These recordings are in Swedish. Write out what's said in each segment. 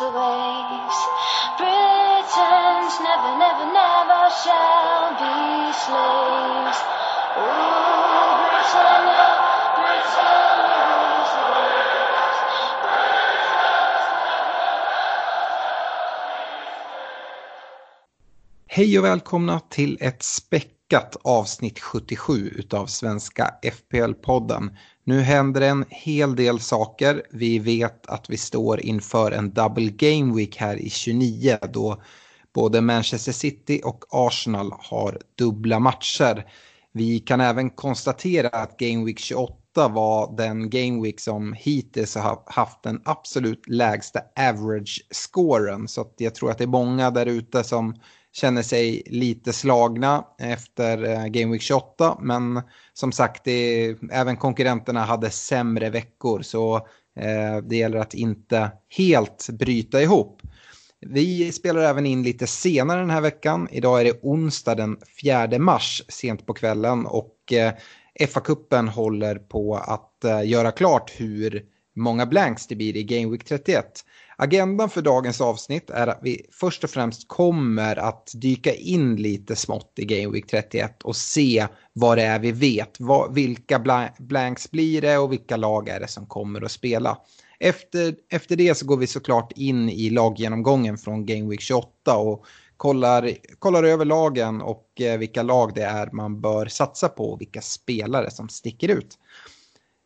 Rules the waves. Britons never, never, never shall be slaves. Ooh, Britannia, Britannia rules the waves. Hej och välkomna till ett späck späckat avsnitt 77 utav Svenska FPL-podden. Nu händer en hel del saker. Vi vet att vi står inför en double game week här i 29 då både Manchester City och Arsenal har dubbla matcher. Vi kan även konstatera att Game Week 28 var den Game Week som hittills har haft den absolut lägsta average-scoren. Så att jag tror att det är många där ute som känner sig lite slagna efter eh, Game Week 28. Men som sagt, det, även konkurrenterna hade sämre veckor. Så eh, det gäller att inte helt bryta ihop. Vi spelar även in lite senare den här veckan. Idag är det onsdag den 4 mars sent på kvällen och eh, FA-cupen håller på att eh, göra klart hur många blanks det blir i Game Week 31. Agendan för dagens avsnitt är att vi först och främst kommer att dyka in lite smått i Game Week 31 och se vad det är vi vet. Vad, vilka blanks blir det och vilka lag är det som kommer att spela. Efter, efter det så går vi såklart in i laggenomgången från Game Week 28 och kollar, kollar över lagen och eh, vilka lag det är man bör satsa på och vilka spelare som sticker ut.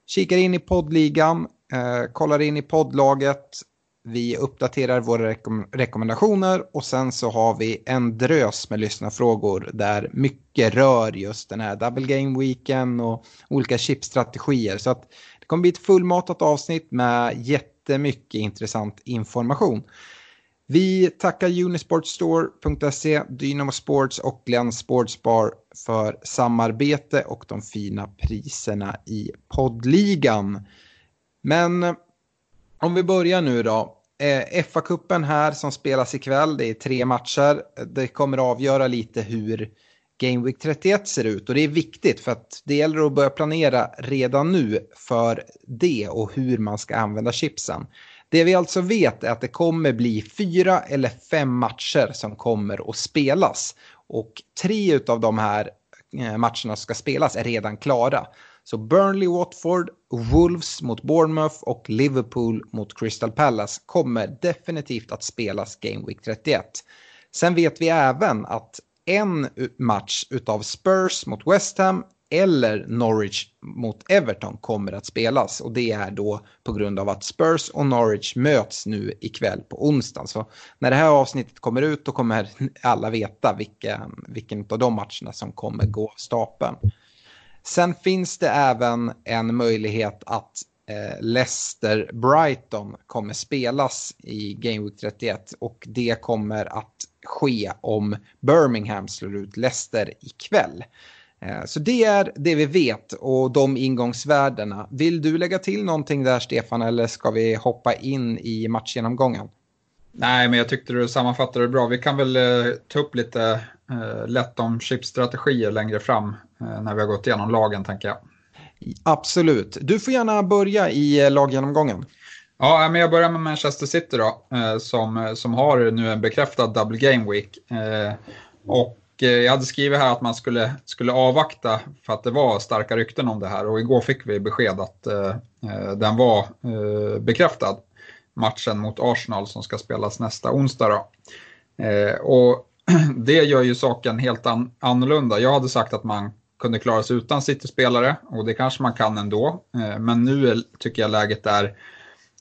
Kikar in i poddligan, eh, kollar in i poddlaget, vi uppdaterar våra rekom rekommendationer och sen så har vi en drös med lyssnarfrågor där mycket rör just den här double game weeken och olika chipstrategier. Så att det kommer bli ett fullmatat avsnitt med jättemycket intressant information. Vi tackar Unisportstore.se, Dynamo Sports och Glenn Sportsbar för samarbete och de fina priserna i poddligan. Men om vi börjar nu då. Eh, FA-cupen här som spelas ikväll, det är tre matcher. Det kommer avgöra lite hur Game Week 31 ser ut och det är viktigt för att det gäller att börja planera redan nu för det och hur man ska använda chipsen. Det vi alltså vet är att det kommer bli fyra eller fem matcher som kommer att spelas och tre av de här eh, matcherna som ska spelas är redan klara. Så Burnley, Watford, Wolves mot Bournemouth och Liverpool mot Crystal Palace kommer definitivt att spelas Game Week 31. Sen vet vi även att en match utav Spurs mot West Ham eller Norwich mot Everton kommer att spelas och det är då på grund av att Spurs och Norwich möts nu ikväll på onsdag. Så när det här avsnittet kommer ut då kommer alla veta vilken, vilken av de matcherna som kommer gå av stapeln. Sen finns det även en möjlighet att eh, Leicester-Brighton kommer spelas i Game Week 31 och det kommer att ske om Birmingham slår ut Leicester ikväll. Eh, så det är det vi vet och de ingångsvärdena. Vill du lägga till någonting där Stefan eller ska vi hoppa in i matchgenomgången? Nej, men jag tyckte du sammanfattade det bra. Vi kan väl eh, ta upp lite eh, lätt om chipstrategier längre fram när vi har gått igenom lagen, tänker jag. Absolut. Du får gärna börja i eh, laggenomgången. Ja, men jag börjar med Manchester City då, eh, som, som har nu en bekräftad double game week. Eh, och eh, jag hade skrivit här att man skulle, skulle avvakta för att det var starka rykten om det här och igår fick vi besked att eh, den var bekräftad. matchen mot Arsenal som ska spelas nästa onsdag. Då. Eh, och det gör ju saken helt an annorlunda. Jag hade sagt att man kunde klara sig utan City-spelare och det kanske man kan ändå. Eh, men nu är, tycker jag läget är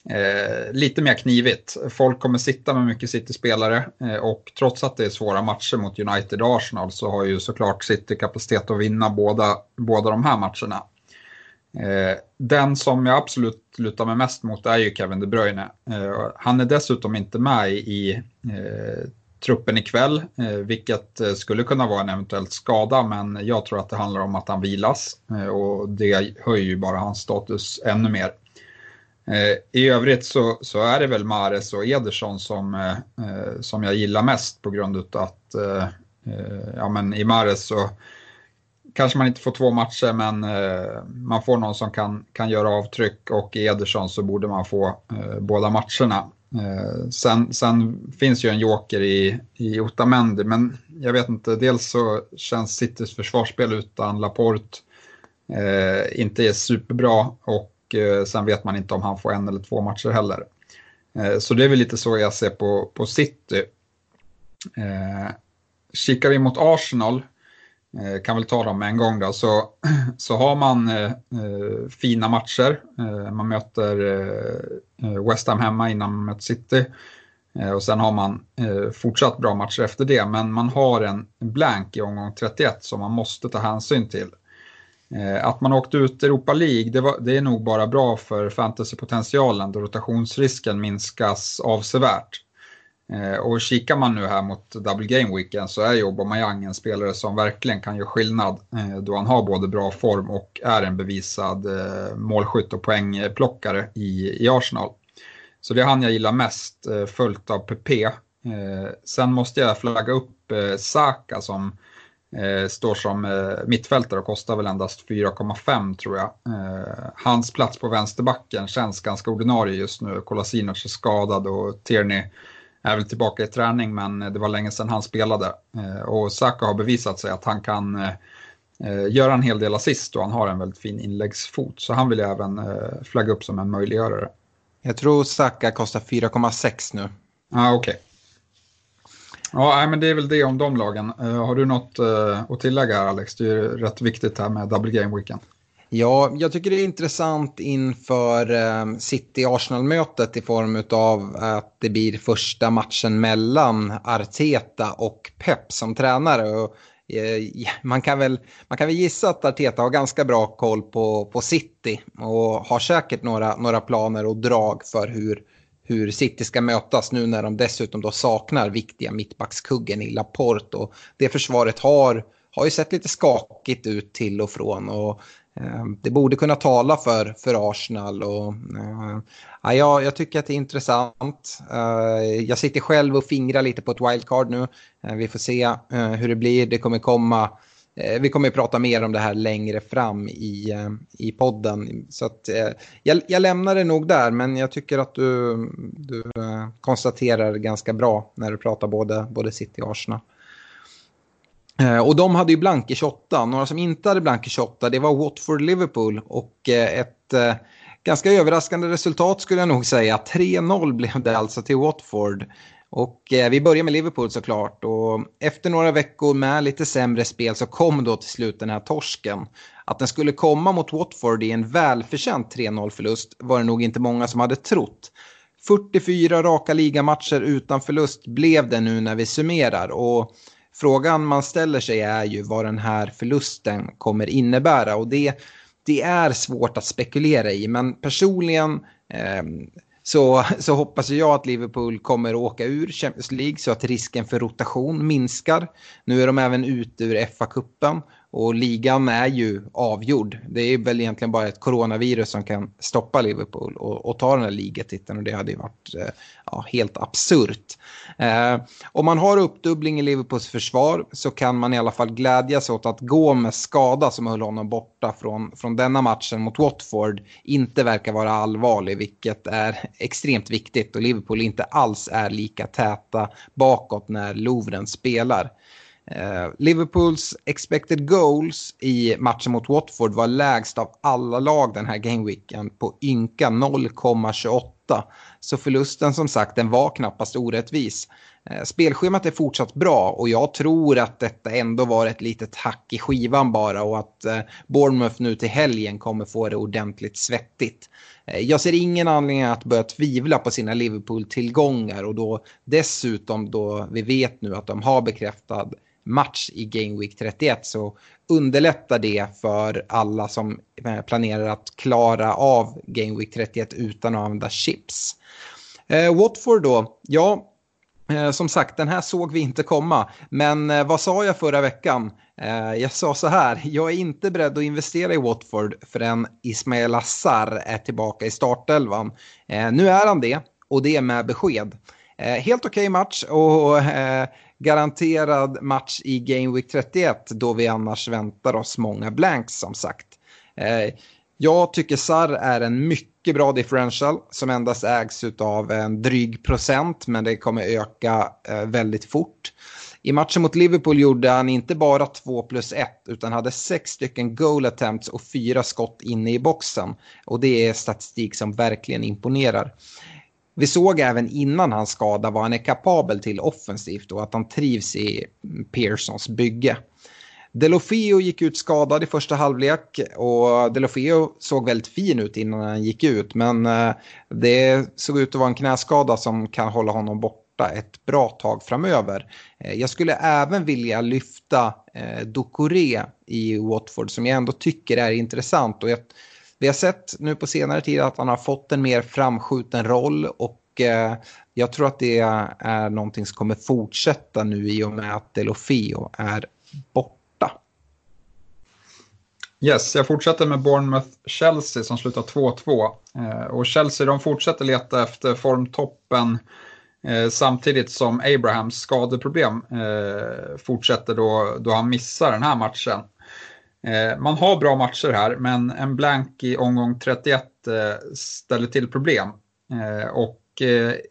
eh, lite mer knivigt. Folk kommer sitta med mycket City-spelare eh, och trots att det är svåra matcher mot United och Arsenal så har ju såklart City kapacitet att vinna båda, båda de här matcherna. Eh, den som jag absolut lutar mig mest mot är ju Kevin De Bruyne. Eh, han är dessutom inte med i eh, truppen ikväll, eh, vilket eh, skulle kunna vara en eventuell skada, men jag tror att det handlar om att han vilas eh, och det höjer ju bara hans status ännu mer. Eh, I övrigt så, så är det väl Mares och Ederson som, eh, eh, som jag gillar mest på grund av att ja, men i Mares så kanske man inte får två matcher men man får någon som kan, kan göra avtryck och i Ederson så borde man få båda matcherna. Eh, sen, sen, finns ju en joker i, i Otamendi, men jag vet inte, dels så känns Citys försvarsspel utan Laporte eh, inte superbra och eh, sen vet man inte om han får en eller två matcher heller. Eh, så det är väl lite så jag ser på, på City. Eh, kikar vi mot Arsenal Eh, Eh, kan väl ta dem med en gång då, så, så har man eh, eh, fina matcher. Eh, man möter eh, eh, West Ham hemma innan man möter City. Eh, och sen har man fortsatt bra matcher efter det, men man har en blank i omgång 31 som man måste ta hänsyn till. Att man åkte ut Europa League, det, var, det är nog bara bra för fantasypotentialen då rotationsrisken minskas avsevärt. Eh, och kikar man nu här mot Double Game Weekend så är ju Aubameyang en spelare som verkligen kan göra skillnad eh, då han har både bra form och är en bevisad eh, målskytt och poängplockare i, i Arsenal. Så det är han jag gillar mest, följt av Pepe. Sen måste jag flagga upp Saka som står som mittfältare och kostar väl endast 4,5 tror jag. Hans plats på vänsterbacken känns ganska ordinarie just nu. Kolasinac är skadad och Tierney är väl tillbaka i träning men det var länge sedan han spelade. Eh, och Saka har bevisat sig att han kan eh, eh, göra en hel del assist och han har en väldigt fin inläggsfot. Så han vill jag även flagga upp som en möjliggörare. Jag tror Saka kostar 4,6 nu. Ja, ah, okej. Okay. Ja, men det är väl det om de lagen. Har du något att tillägga här Alex? Det är ju rätt viktigt här med Double Game Weekend. Ja, jag tycker det är intressant inför eh, City-Arsenal-mötet i form av att det blir första matchen mellan Arteta och Pep som tränare. Och, eh, man, kan väl, man kan väl gissa att Arteta har ganska bra koll på, på City och har säkert några, några planer och drag för hur, hur City ska mötas nu när de dessutom då saknar viktiga mittbackskuggen i Laporte. Och det försvaret har, har ju sett lite skakigt ut till och från. Och Eh, det borde kunna tala för, för Arsenal. Och, eh, ja, jag tycker att det är intressant. Eh, jag sitter själv och fingrar lite på ett wildcard nu. Vi får se hur det blir. Det kommer komma. Vi kommer att prata mer om det här längre fram i, i podden. Så att, jag, jag lämnar det nog där, men jag tycker att du, du konstaterar ganska bra när du pratar både, både City och Arsenal. Eh, och de hade ju blank i 28. Några som inte hade blank i 28 det var Watford-Liverpool. Och eh, ett eh, ganska överraskande resultat skulle jag nog säga. 3-0 blev det alltså till Watford. Och vi börjar med Liverpool såklart. Och efter några veckor med lite sämre spel så kom då till slut den här torsken. Att den skulle komma mot Watford i en välförtjänt 3-0-förlust var det nog inte många som hade trott. 44 raka ligamatcher utan förlust blev det nu när vi summerar. Och Frågan man ställer sig är ju vad den här förlusten kommer innebära och det, det är svårt att spekulera i men personligen eh, så, så hoppas jag att Liverpool kommer att åka ur Champions League så att risken för rotation minskar. Nu är de även ute ur FA-cupen och ligan är ju avgjord. Det är väl egentligen bara ett coronavirus som kan stoppa Liverpool och, och ta den här ligatiteln och det hade ju varit eh, ja, helt absurt. Eh, om man har uppdubbling i Liverpools försvar så kan man i alla fall glädjas åt att Gomes skada som höll honom borta från, från denna matchen mot Watford inte verkar vara allvarlig vilket är extremt viktigt och Liverpool inte alls är lika täta bakåt när Lovren spelar. Eh, Liverpools expected goals i matchen mot Watford var lägst av alla lag den här gameweeken på ynka 0,28. Så förlusten som sagt, den var knappast orättvis. Eh, spelschemat är fortsatt bra och jag tror att detta ändå var ett litet hack i skivan bara och att eh, Bournemouth nu till helgen kommer få det ordentligt svettigt. Jag ser ingen anledning att börja tvivla på sina Liverpool-tillgångar och då dessutom då vi vet nu att de har bekräftad match i Game Week 31 så underlättar det för alla som eh, planerar att klara av Game Week 31 utan att använda chips. Eh, Watford då, ja Eh, som sagt, den här såg vi inte komma. Men eh, vad sa jag förra veckan? Eh, jag sa så här, jag är inte beredd att investera i Watford förrän Ismail Assar är tillbaka i startelvan. Eh, nu är han det och det är med besked. Eh, helt okej okay match och garanterad match i Game Week 31 då vi annars väntar oss många blanks som sagt. Eh, jag tycker Sar är en mycket bra differential som endast ägs av en dryg procent men det kommer öka eh, väldigt fort. I matchen mot Liverpool gjorde han inte bara 2 plus 1 utan hade 6 stycken goal attempts och 4 skott inne i boxen. Och det är statistik som verkligen imponerar. Vi såg även innan hans skada vad han är kapabel till offensivt och att han trivs i Pearsons bygge. Delofeo gick ut skadad i första halvlek och Delofeo såg väldigt fin ut innan han gick ut. Men eh, det såg ut att vara en knäskada som kan hålla honom borta ett bra tag framöver. Eh, jag skulle även vilja lyfta eh, Dokore i Watford som jag ändå tycker är intressant. Och jag, vi har sett nu på senare tid att han har fått en mer framskjuten roll och eh, jag tror att det är någonting som kommer fortsätta nu i och med att Delofio är borta. Yes, jag fortsätter med Bournemouth-Chelsea som slutar 2-2. Eh, och Chelsea de fortsätter leta efter formtoppen eh, samtidigt som Abrahams skadeproblem eh, fortsätter då, då han missar den här matchen. Eh, man har bra matcher här, men en blank i omgång 31 eh, ställer till problem. Eh, och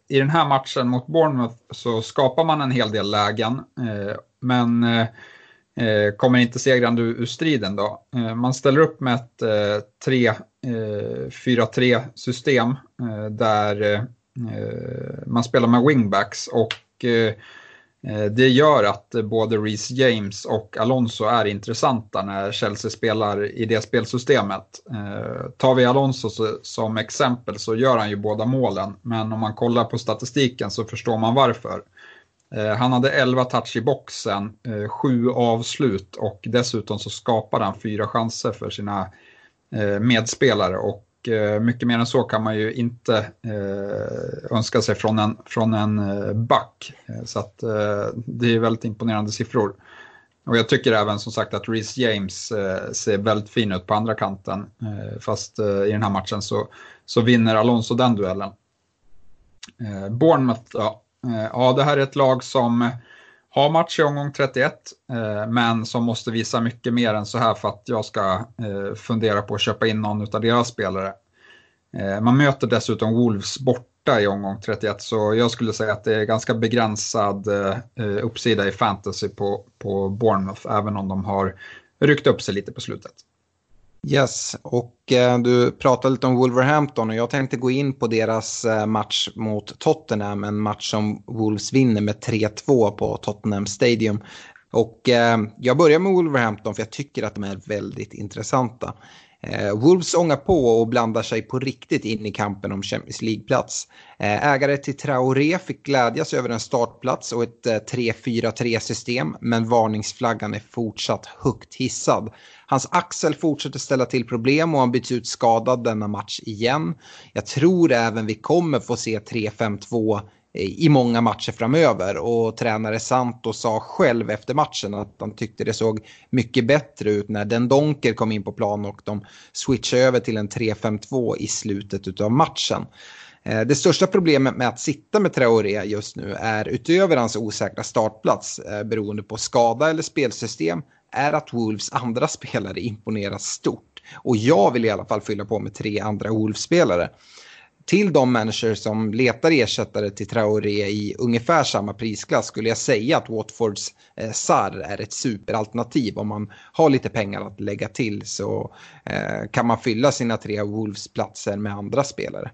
i den här matchen mot Bournemouth så skapar man en hel del lägen, men kommer inte segrande ur, striden då. Man ställer upp med ett 3-4-3 system där man spelar med wingbacks och Eh, det gör att eh, både Reece James och Alonso är intressanta när Chelsea spelar i det spelsystemet. Eh, tar vi Alonso som exempel så gör han ju båda målen, men om man kollar på statistiken så förstår man varför. Han hade 11 touch i boxen, 7 avslut och dessutom så skapade han fyra chanser för sina medspelare. Och Eh, mycket mer än så kan man ju inte eh, önska sig från en, från en eh, back. Så att, det är väldigt imponerande siffror. Och jag tycker även som sagt att Reece James ser väldigt fin ut på andra kanten. Fast i den här matchen så, så vinner Alonso den duellen. Bournemouth, ja, Eh, ja, det här är ett lag som har match i omgång 31, eh, men som måste visa mycket mer än så här för att jag ska eh, fundera på att köpa in någon av deras spelare. Eh, man möter dessutom Wolves borta i omgång 31, så jag skulle säga att det är ganska begränsad eh, eh, uppsida i fantasy på, på Bournemouth, även om de har ryckt upp sig lite på slutet. Yes, och eh, du pratade lite om Wolverhampton och jag tänkte gå in på deras eh, match mot Tottenham. En match som Wolves vinner med 3-2 på Tottenham Stadium. Och eh, jag börjar med Wolverhampton för jag tycker att de är väldigt intressanta. Eh, Wolves ångar på och blandar sig på riktigt in i kampen om Champions League-plats. Eh, ägare till Traoré fick glädjas över en startplats och ett eh, 3-4-3 system men varningsflaggan är fortsatt högt hissad. Hans axel fortsätter ställa till problem och han byts ut skadad denna match igen. Jag tror även vi kommer få se 3-5-2 eh, i många matcher framöver. Och tränare Santos sa själv efter matchen att han tyckte det såg mycket bättre ut när Den Donker kom in på plan och de switchade över till en 3-5-2 i slutet av matchen. Eh, det största problemet med att sitta med Traoré just nu är utöver hans osäkra startplats eh, beroende på skada eller spelsystem är att Wolves andra spelare imponerar stort. Och jag vill i alla fall fylla på med tre andra Wolves-spelare. Till de människor som letar ersättare till Traoré i ungefär samma prisklass skulle jag säga att Watfords eh, Sar är ett superalternativ. Om man har lite pengar att lägga till så eh, kan man fylla sina tre Wolves-platser med andra spelare.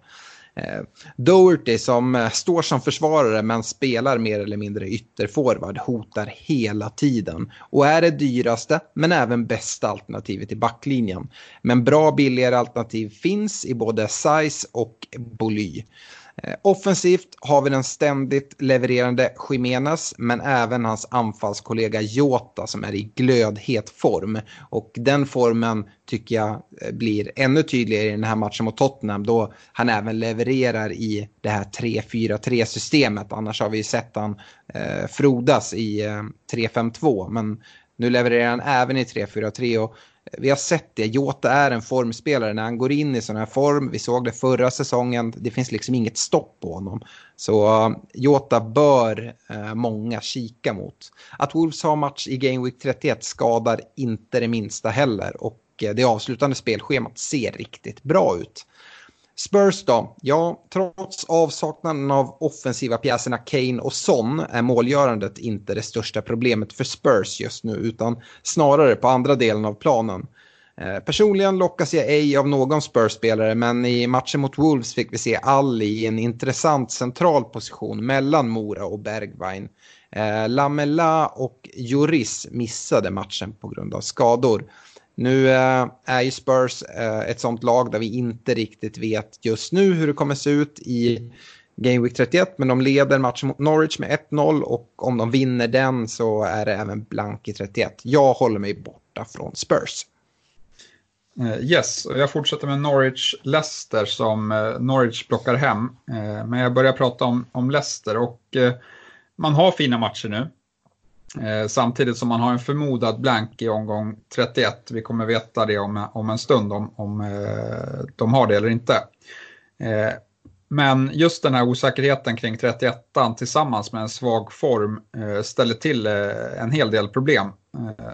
Eh, Doherty som eh, står som försvarare men spelar mer eller mindre ytterforward hotar hela tiden och är det dyraste men även bästa alternativet i backlinjen. Men bra billigare alternativ finns i både size och Boly. Eh, offensivt har vi den ständigt levererande Jiménez men även hans anfallskollega Jota som är i glödhet form. Och den formen tycker jag eh, blir ännu tydligare i den här matchen mot Tottenham då han även levererar i det här 3-4-3 systemet. Annars har vi sett han eh, frodas i eh, 3-5-2 men nu levererar han även i 3-4-3 och vi har sett det. Jota är en formspelare när han går in i sån här form. Vi såg det förra säsongen. Det finns liksom inget stopp på honom. Så eh, Jota bör eh, många kika mot. Att Wolves har match i Game Week 31 skadar inte det minsta heller. Och eh, det avslutande spelschemat ser riktigt bra ut. Spurs då? Ja, trots avsaknaden av offensiva pjäserna Kane och Son är målgörandet inte det största problemet för Spurs just nu utan snarare på andra delen av planen. Eh, personligen lockas jag ej av någon Spurs-spelare men i matchen mot Wolves fick vi se Ali i en intressant central position mellan Mora och Bergwijn. Eh, Lamela och Joris missade matchen på grund av skador. Nu eh, är ju Spurs eh, ett sånt lag där vi inte riktigt vet just nu hur det kommer se ut i Game Week 31. Men de leder matchen mot Norwich med 1-0 och om de vinner den så är det även blank i 31. Jag håller mig borta från Spurs. Uh, yes, och jag fortsätter med Norwich-Leicester som Norwich plockar hem. Men jag börjar prata om, om Leicester och man har fina matcher nu. Eh, samtidigt som man har en förmodad blank i omgång 31. Vi kommer veta det om, om en stund om, om eh, de har det eller inte. Eh, men just den här osäkerheten kring 31 tillsammans med en svag form eh, ställer till eh, en hel del problem. Eh,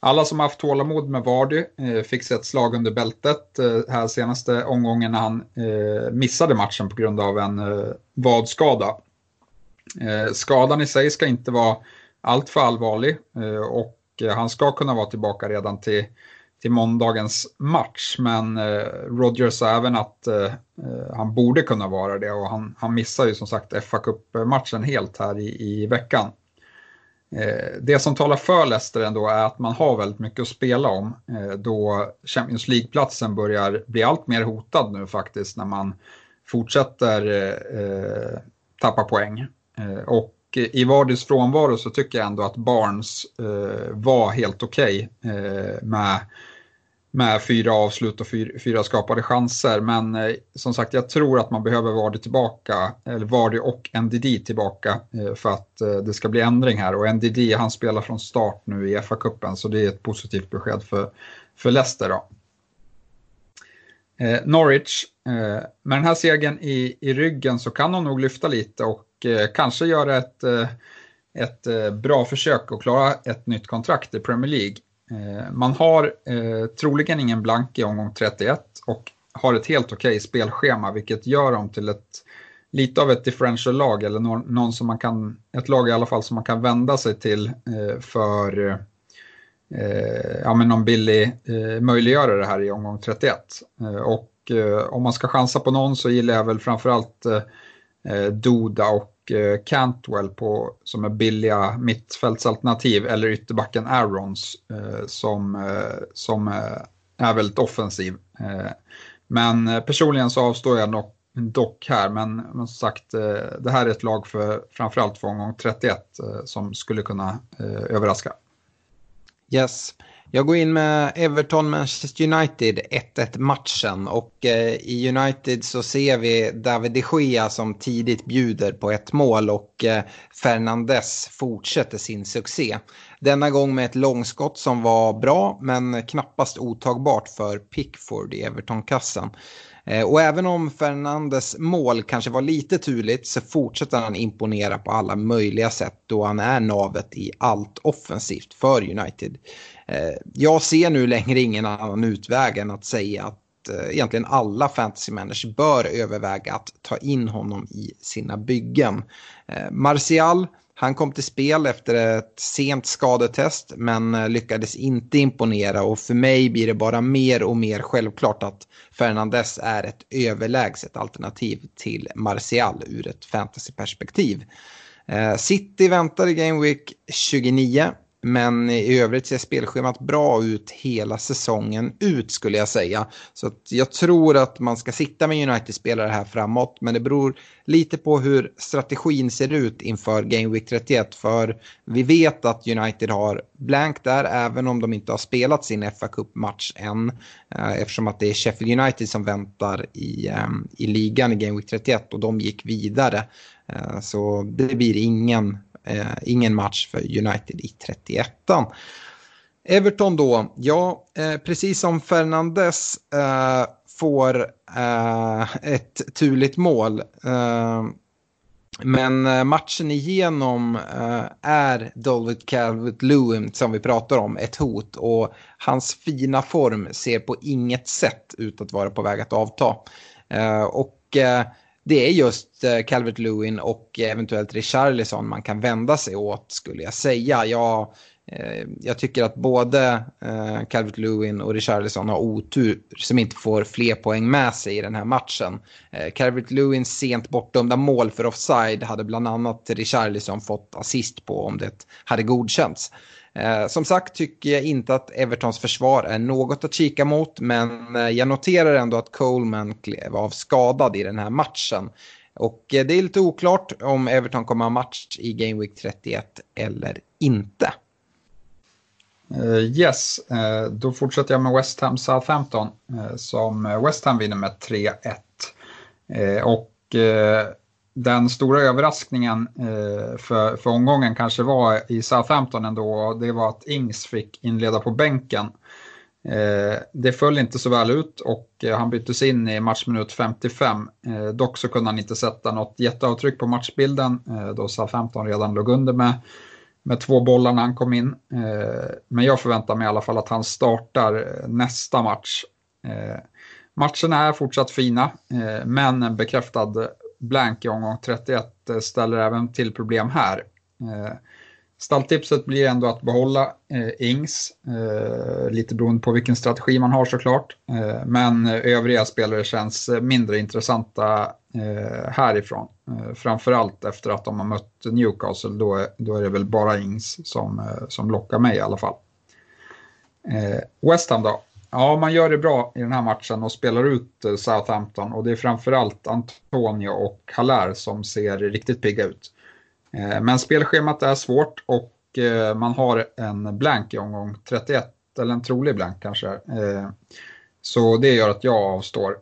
alla som haft tålamod med Vardy eh, fick sig ett slag under bältet eh, här senaste omgången när han eh, missade matchen på grund av en vadskada. Skadan i sig ska inte vara alltför allvarlig eh, och eh, han ska kunna vara tillbaka redan till, till måndagens match. Men eh, Rodgers sa även att han borde kunna vara det och han, han missar ju som sagt fa Cup-matchen helt här i, i veckan. Det som talar för Leicester ändå är att man har väldigt mycket att spela om då Champions League-platsen börjar bli allt mer hotad nu faktiskt när man fortsätter tappa poäng. Och i Vardys frånvaro så tycker jag ändå att Barnes eh, var helt okej okay, eh, med, med fyra avslut och fyra, fyra skapade chanser. Men eh, som sagt, jag tror att man behöver Vardy tillbaka, eller Vardy och NDD tillbaka eh, för att eh, det ska bli ändring här. Och NDD han spelar från start nu i FA-cupen så det är ett positivt besked för, för Leicester. Då. Eh, Norwich, eh, med den här segern i, i ryggen så kan de nog lyfta lite och Eh, kanske göra ett, eh, ett eh, bra försök att klara ett nytt kontrakt i Premier League. Man har troligen ingen blank i omgång 31 och har ett helt okej okay spelschema vilket gör dem till ett lite av ett differential-lag eller någon, som man kan, ett lag i alla fall som man kan vända sig till för eh, ja, men någon billig eh, möjliggörare här i omgång 31. Och om man ska chansa på någon så gillar jag väl framförallt Eh, och eh, Cantwell på, som är billiga mittfältsalternativ eller ytterbacken Aarons eh, som, eh, som eh, är väldigt offensiv. Eh, men personligen så avstår jag dock, dock här, men, men som sagt det här är ett lag för framförallt för omgång 31 som skulle kunna överraska. Yes. Jag går in med Everton-Manchester United 1-1 matchen och eh, i United så ser vi David de Gea som tidigt bjuder på ett mål och eh, Fernandes fortsätter sin succé. Denna gång med ett långskott som var bra men knappast otagbart för Pickford i Everton-kassan. Eh, och även om Fernandes mål kanske var lite turligt så fortsätter han imponera på alla möjliga sätt då han är navet i allt offensivt för United. Eh, jag ser nu längre ingen annan utväg än att säga att eh, egentligen alla fantasy managers bör överväga att ta in honom i sina byggen. Eh, Martial, han kom till spel efter ett sent skadetest men lyckades inte imponera och för mig blir det bara mer och mer självklart att Fernandes är ett överlägset alternativ till Martial ur ett fantasyperspektiv. City väntar i Game Week 29 men i övrigt ser spelschemat bra ut hela säsongen ut skulle jag säga. Så jag tror att man ska sitta med United-spelare här framåt. Men det beror lite på hur strategin ser ut inför Game Week 31. För vi vet att United har blank där även om de inte har spelat sin fa Cup-match än. Eh, eftersom att det är Sheffield United som väntar i, eh, i ligan i Game Week 31 och de gick vidare. Eh, så det blir ingen Eh, ingen match för United i 31 Everton då, ja, eh, precis som Fernandes eh, får eh, ett turligt mål. Eh, men eh, matchen igenom eh, är David Calvert-Lewin som vi pratar om ett hot och hans fina form ser på inget sätt ut att vara på väg att avta. och det är just eh, Calvert Lewin och eventuellt Richarlison man kan vända sig åt skulle jag säga. Jag, eh, jag tycker att både eh, Calvert Lewin och Richarlison har otur som inte får fler poäng med sig i den här matchen. Calvert Lewins sent bortdömda mål för offside hade bland annat Richarlison fått assist på om det hade godkänts. Eh, som sagt tycker jag inte att Evertons försvar är något att kika mot, men eh, jag noterar ändå att Coleman klev av skadad i den här matchen. Och eh, det är lite oklart om Everton kommer ha match i Game Week 31 eller inte. Uh, yes, uh, då fortsätter jag med West Ham Southampton uh, som West Ham vinner med 3-1. och den stora överraskningen eh, för, för omgången kanske var i Southampton ändå, det var att Ings fick inleda på bänken. Eh, det föll inte så väl ut och eh, han byttes in i matchminut 55. Eh, dock så kunde han inte sätta något jätteavtryck på matchbilden eh, då Southampton redan låg under med, med två bollar när han kom in. Eh, men jag förväntar mig i alla fall att han startar nästa match. Matcherna är fortsatt fina, men en bekräftad blank i omgång 31 ställer även till problem här. Eh, stalltipset blir ändå att behålla eh, Ings, eh, lite beroende på vilken strategi man har såklart. Eh, men övriga spelare känns mindre intressanta härifrån. framförallt efter att de har mött Newcastle, då är, då är det väl bara Ings som, som lockar mig i alla fall. West Ham då, Ja, man gör det bra i den här matchen och spelar ut eh, Southampton och det är framförallt Antonio och Haller som ser riktigt pigga ut. Eh, men spelschemat är svårt och eh, man har en blank i omgång 31, eller en trolig blank kanske. Så det gör att jag avstår.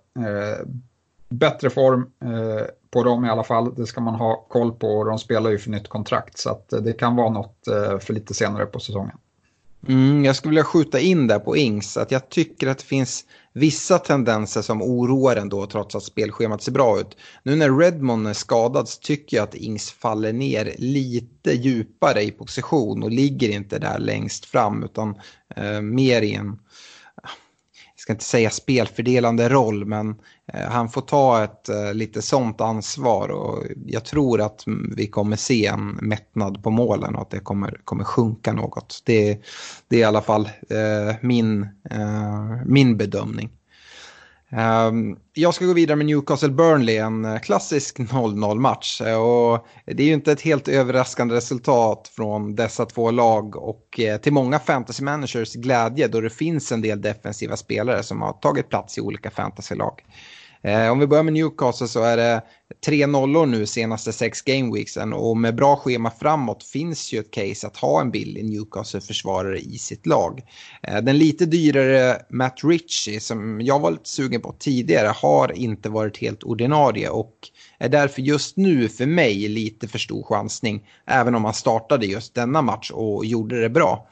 Bättre form på dem i alla fall, det ska man ha koll på. De spelar ju för nytt kontrakt så att det kan vara något för lite senare på säsongen. Mm, jag skulle vilja skjuta in där på Ings att jag tycker att det finns vissa tendenser som oroar ändå trots att spelschemat ser bra ut. Nu när Redmond är skadad så tycker jag att Ings faller ner lite djupare i position och ligger inte där längst fram utan eh, mer i en ska inte säga spelfördelande roll, men eh, han får ta ett eh, lite sånt ansvar och jag tror att vi kommer se en mättnad på målen och att det kommer, kommer sjunka något. Det, det är i alla fall eh, min, eh, min bedömning. Um, jag ska gå vidare med Newcastle Burnley, en eh, klassisk 0-0 match. Eh, och det är ju inte ett helt överraskande resultat från dessa två lag och eh, till många fantasy managers glädje då det finns en del defensiva spelare som har tagit plats i olika fantasylag. Eh, om vi börjar med Newcastle så är det tre nollor nu senaste sex gameweeksen och med bra schema framåt finns ju ett case att ha en billig Newcastle-försvarare i sitt lag. Eh, den lite dyrare Matt Ritchie som jag var lite sugen på tidigare har inte varit helt ordinarie och är därför just nu för mig lite för stor chansning även om han startade just denna match och gjorde det bra.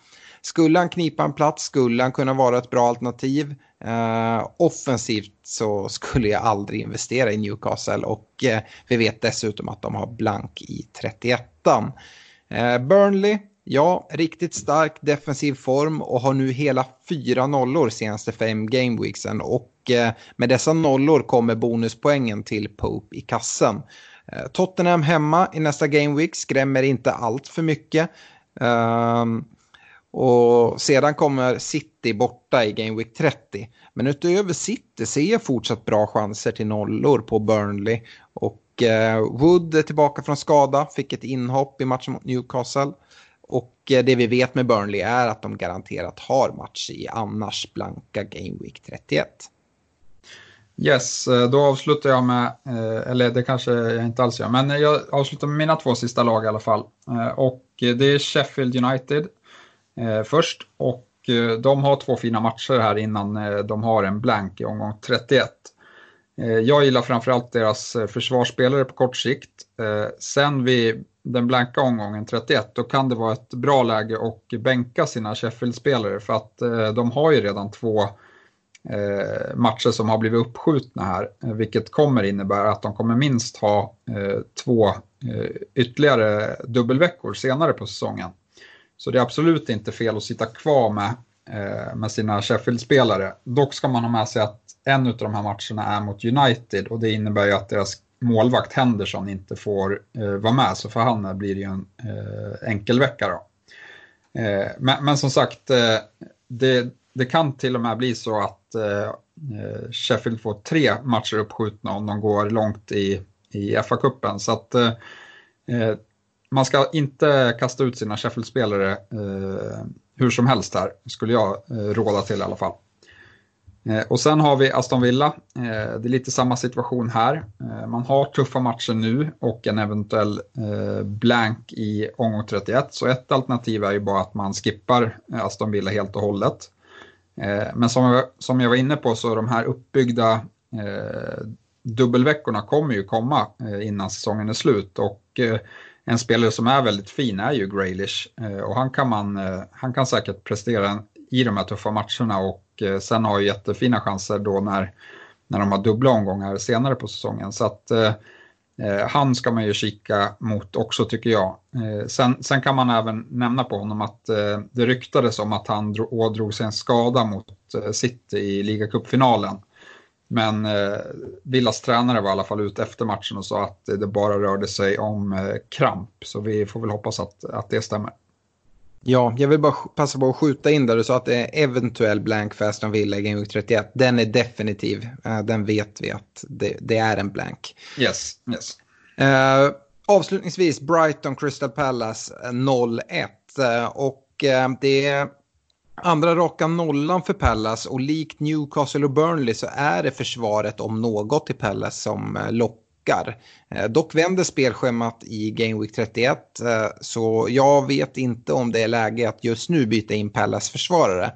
Skulle han knipa en plats skulle han kunna vara ett bra alternativ. Uh, offensivt så skulle jag aldrig investera i Newcastle och uh, vi vet dessutom att de har blank i 31 uh, eh, Burnley Ja, riktigt stark defensiv form och har nu hela fyra nollor senaste fem gameweeksen. Och med dessa nollor kommer bonuspoängen till Pope i kassen. Tottenham hemma i nästa gameweek skrämmer inte allt för mycket. Um, och sedan kommer City borta i Game Week 30. Men utöver City ser jag fortsatt bra chanser till nollor på Burnley. Och eh, Wood är tillbaka från skada, fick ett inhopp i matchen mot Newcastle. Och eh, det vi vet med Burnley är att de garanterat har match i annars blanka Game Week 31. Yes, eh, då avslutar jag med, eh, eller det kanske jag inte alls gör, men jag avslutar med mina två sista lag i alla fall. Eh, och det är Sheffield United Eh, först och eh, de har två fina matcher här innan eh, de har en blank i omgång 31. Jag gillar framförallt deras försvarsspelare på kort sikt. Sen vid den blanka omgången 31 då kan det vara ett bra läge att bänka sina Sheffield-spelare för att de har ju redan två eh, matcher som har blivit uppskjutna här, vilket kommer innebära att de kommer minst ha eh, två eh, ytterligare dubbelveckor senare på säsongen. Så det är absolut inte fel att sitta kvar med, eh, med sina Sheffield-spelare. Dock ska man ha med sig att en av de här matcherna är mot United och det innebär ju att deras målvakt Henderson inte får eh, vara med, så för han eh, blir det ju en eh, enkelvecka då. Eh, men, men, som sagt, eh, det, det kan till och med bli så att eh, eh Sheffield får tre matcher uppskjutna om de går långt i, i FA-cupen. Så att eh, eh man ska inte kasta ut sina Sheffield-spelare eh, hur som helst här, skulle jag eh, råda till i alla fall. Eh, och sen har vi Aston Villa. Eh, det är lite samma situation här. Eh, man har tuffa matcher nu och en eventuell eh, blank i omgång 31. Så ett alternativ är ju bara att man skippar eh, Aston Villa helt och hållet. Eh, men som jag, som jag var inne på så de här uppbyggda eh, dubbelveckorna kommer ju komma eh, innan säsongen är slut. Och eh, en spelare som är väldigt fin är ju Graylish. Eh, och han kan, man, eh, han kan säkert prestera i de här tuffa matcherna och eh, sen har ju jättefina chanser då när, när de har dubbla omgångar senare på säsongen. Så att Eh, han ska man ju kika mot också tycker jag. Eh, sen, sen, kan man även nämna på honom att eh, det ryktades om att han ådrog sig en skada mot eh, City i ligacupfinalen. Men eh, Villas tränare var i alla fall ute efter matchen och sa att det bara rörde sig om eh, kramp. Så vi får väl hoppas att, att det stämmer. Ja, jag vill bara passa på att skjuta in där du sa att det är eventuell blank för Aston Villa i Game Week 31. Den är definitiv. Uh, den vet vi att det, det, är en blank. Yes, yes. Uh, avslutningsvis Brighton Crystal Palace 0-1. Uh, och det är andra raka nollan för Pallas och likt Newcastle och Burnley så är det försvaret om något i Pallas som eh, lockar eh, dock vänder spelschemat i Game Week 31 eh, så jag vet inte om det är läge att just nu byta in Pallas försvarare.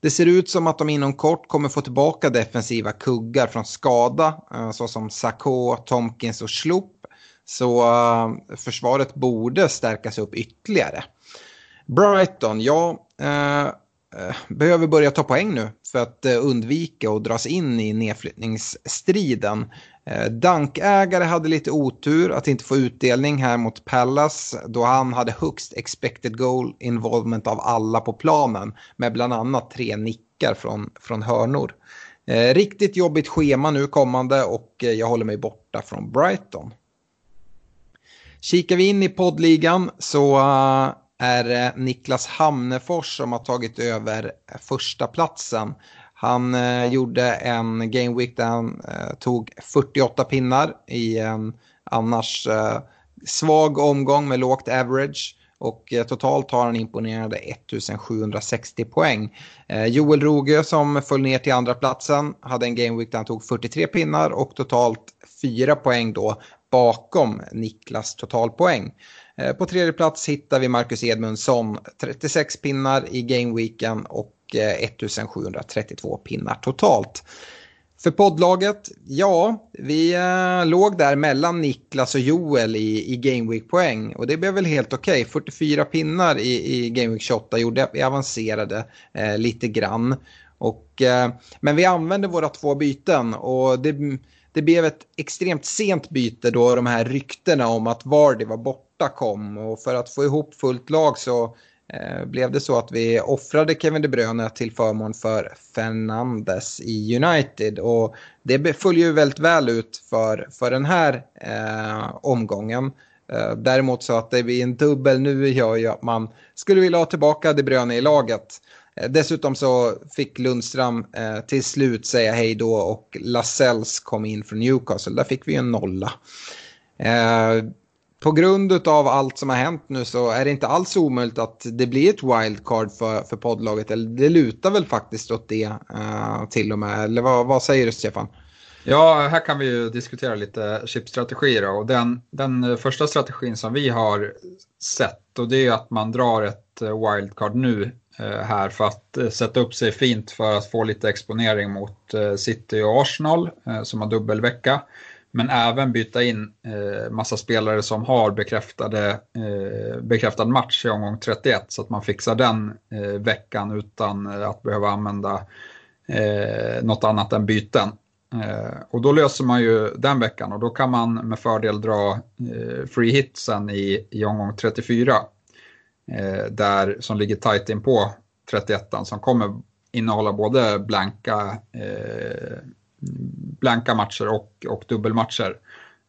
Det ser ut som att de inom kort kommer få tillbaka defensiva kuggar från skada såsom Sakho, Tomkins och Sloop. Så försvaret borde stärkas upp ytterligare. Brighton, ja, Eh, eh, behöver börja ta poäng nu för att eh, undvika att dras in i nedflyttningsstriden. Dankägare hade lite otur att inte få utdelning här mot Pallas då han hade högst expected goal involvement av alla på planen med bland annat tre nickar från, från hörnor. Riktigt jobbigt schema nu kommande och jag håller mig borta från Brighton. Kikar vi in i poddligan så är det Niklas Hamnefors som har tagit över första platsen. Han eh, gjorde en game week där han eh, tog 48 pinnar i en annars eh, svag omgång med lågt average. Och eh, totalt har han imponerade 1760 poäng. Eh, Joel Roge som föll ner till andra platsen hade en game week där han tog 43 pinnar och totalt 4 poäng då bakom Niklas totalpoäng. Eh, på tredje plats hittar vi Marcus Edmundsson, 36 pinnar i gameweeken och eh, 1732 pinnar totalt. För poddlaget, ja, vi eh, låg där mellan Niklas och Joel i, i Gameweek-poäng Och det blev väl helt okej. Okay. 44 pinnar i, i Gameweek 28 gjorde att vi avancerade eh, lite grann. Och, eh, men vi använde våra två byten och det, det blev ett extremt sent byte då de här ryktena om att Vardy var borta kom. Och för att få ihop fullt lag så eh, blev det så att vi offrade Kevin De Bruyne till förmån för Fernandes i United. Och det följer ju väldigt väl ut för, för den här eh, omgången. Eh, däremot så att det blir en dubbel nu gör ju att man skulle vilja ha tillbaka De Bruyne i laget. Eh, dessutom så fick Lundström eh, till slut säga hej då och Lascelles kom in från Newcastle. Där fick vi en nolla. Eh, på grund av allt som har hänt nu så är det inte alls omöjligt att det blir ett wildcard för, för poddlaget. Eller det lutar väl faktiskt åt det eh, till och med. Eller vad, vad säger du Stefan? Ja, här kan vi ju diskutera lite chipstrategier. Och den, den eh, första strategin som vi har sett och det är att man drar ett wildcard nu Eh, här för att eh, sätta upp sig fint för att få lite exponering mot eh, City och Arsenal som har dubbelvecka. Men även byta in massa spelare som har bekräftade, bekräftad match i omgång 31 så att man fixar den veckan utan att behöva använda något annat än byten. Och då löser man ju den veckan och då kan man med fördel dra free hitsen i, i omgång 34 Eh, där, som ligger tajt in på 31 som kommer innehålla både blanka, eh, blanka matcher och, och dubbelmatcher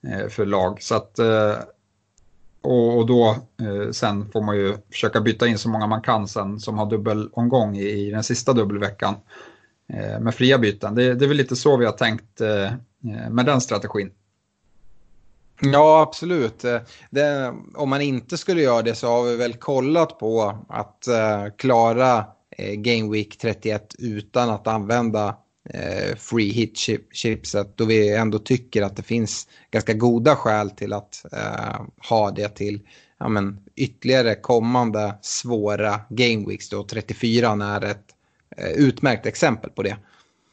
eh, för lag. Så att, eh, och, och, då eh, sen får man ju försöka byta in så många man kan sen som har dubbelomgång i, i den sista dubbelveckan eh, med fria byten. Det, det är väl lite så vi har tänkt eh, eh, med den strategin. Ja, absolut. Eh, det, om man inte skulle göra det så har vi väl kollat på att eh, klara uh, Game Week 31 utan att använda uh, free hit chip chipset då vi ändå tycker att det finns ganska goda skäl till att ha det till ja, men, ytterligare kommande svåra Game Weeks då 34 är ett utmärkt exempel på det.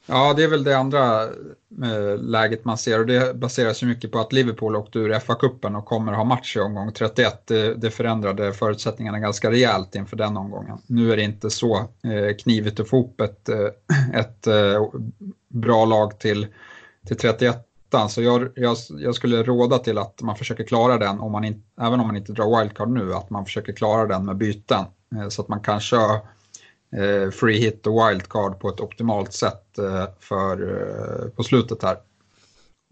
Ja, det är väl det andra eh, läget man ser och det baseras ju mycket på att Liverpool åkte ur FA-cupen och kommer ha match i omgång 31. Det, förändrade förutsättningarna ganska rejält inför den omgången. Nu är det inte så eh, knivigt att få ihop ett, ett bra lag till, till 31 så jag, jag, jag, skulle råda till att man försöker klara den, om man in, även om man inte drar wildcard nu, att man försöker klara den med byten. Så att man kan köra Eh, free hit och wildcard på ett optimalt sätt eh, för, eh, på slutet här.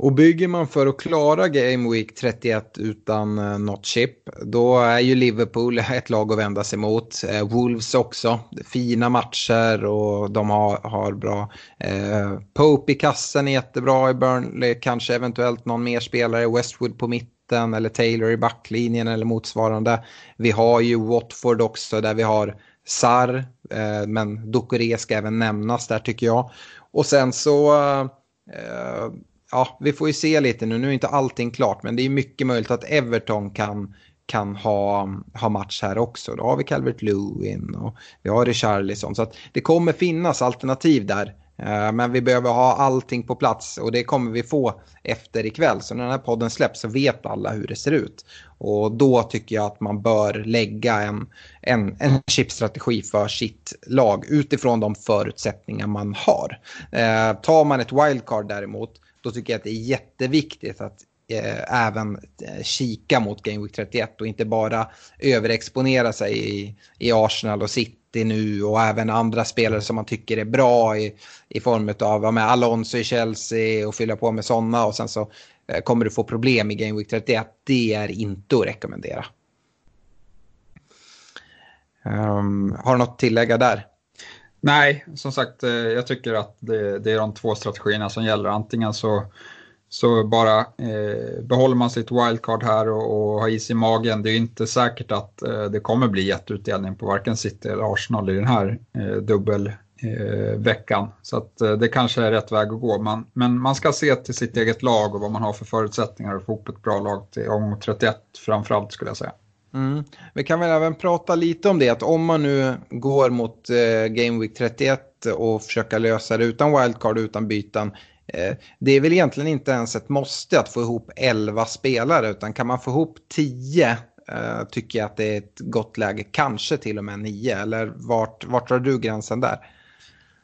Och bygger man för att klara Game Week 31 utan eh, något chip, då är ju Liverpool ett lag att vända sig mot. Eh, Wolves också, fina matcher och de har, har bra. Eh, Pope i kassen är jättebra i Burnley, kanske eventuellt någon mer spelare, Westwood på mitten eller Taylor i backlinjen eller motsvarande. Vi har ju Watford också där vi har Sar, eh, men Ducoré ska även nämnas där tycker jag. Och sen så, eh, ja, vi får ju se lite nu, nu är inte allting klart, men det är mycket möjligt att Everton kan kan ha, ha match här också. Då har vi Calvert Lewin och vi har Richarlison. Så att det kommer finnas alternativ där. Eh, men vi behöver ha allting på plats och det kommer vi få efter ikväll. Så när den här podden släpps så vet alla hur det ser ut. Och då tycker jag att man bör lägga en, en, en chipstrategi för sitt lag utifrån de förutsättningar man har. Eh, tar man ett wildcard däremot, då tycker jag att det är jätteviktigt att eh, även eh, kika mot Game Week 31 och inte bara överexponera sig i, i Arsenal och City nu och även andra spelare som man tycker är bra i, i form av med Alonso i Chelsea och fylla på med sådana och sen så eh, kommer du få problem i Game Week 31. Det är inte att rekommendera. Um, har du något att tillägga där? Nej, som sagt, eh, jag tycker att det, det, är de två strategierna som gäller. Antingen så så bara eh, behåller man sitt wildcard här och, och har is i magen. Det är inte säkert att eh, det kommer bli jätteutdelning på varken City eller Arsenal i den här eh, dubbelveckan. Eh, så att, eh, det kanske är rätt väg att gå. Man, men man ska se till sitt eget lag och vad man har för förutsättningar att få ihop ett bra lag till omgång 31 framförallt skulle jag säga. Mm. Vi kan väl även prata lite om det, att om man nu går mot eh, Game Week 31 och försöka lösa det utan wildcard, utan byten, Eh, Eh, det är väl egentligen inte ens ett måste att få ihop 11 spelare utan kan man få ihop 10 eh, tycker jag att det är ett gott läge, kanske till och med 9 eller vart, vart drar du gränsen där?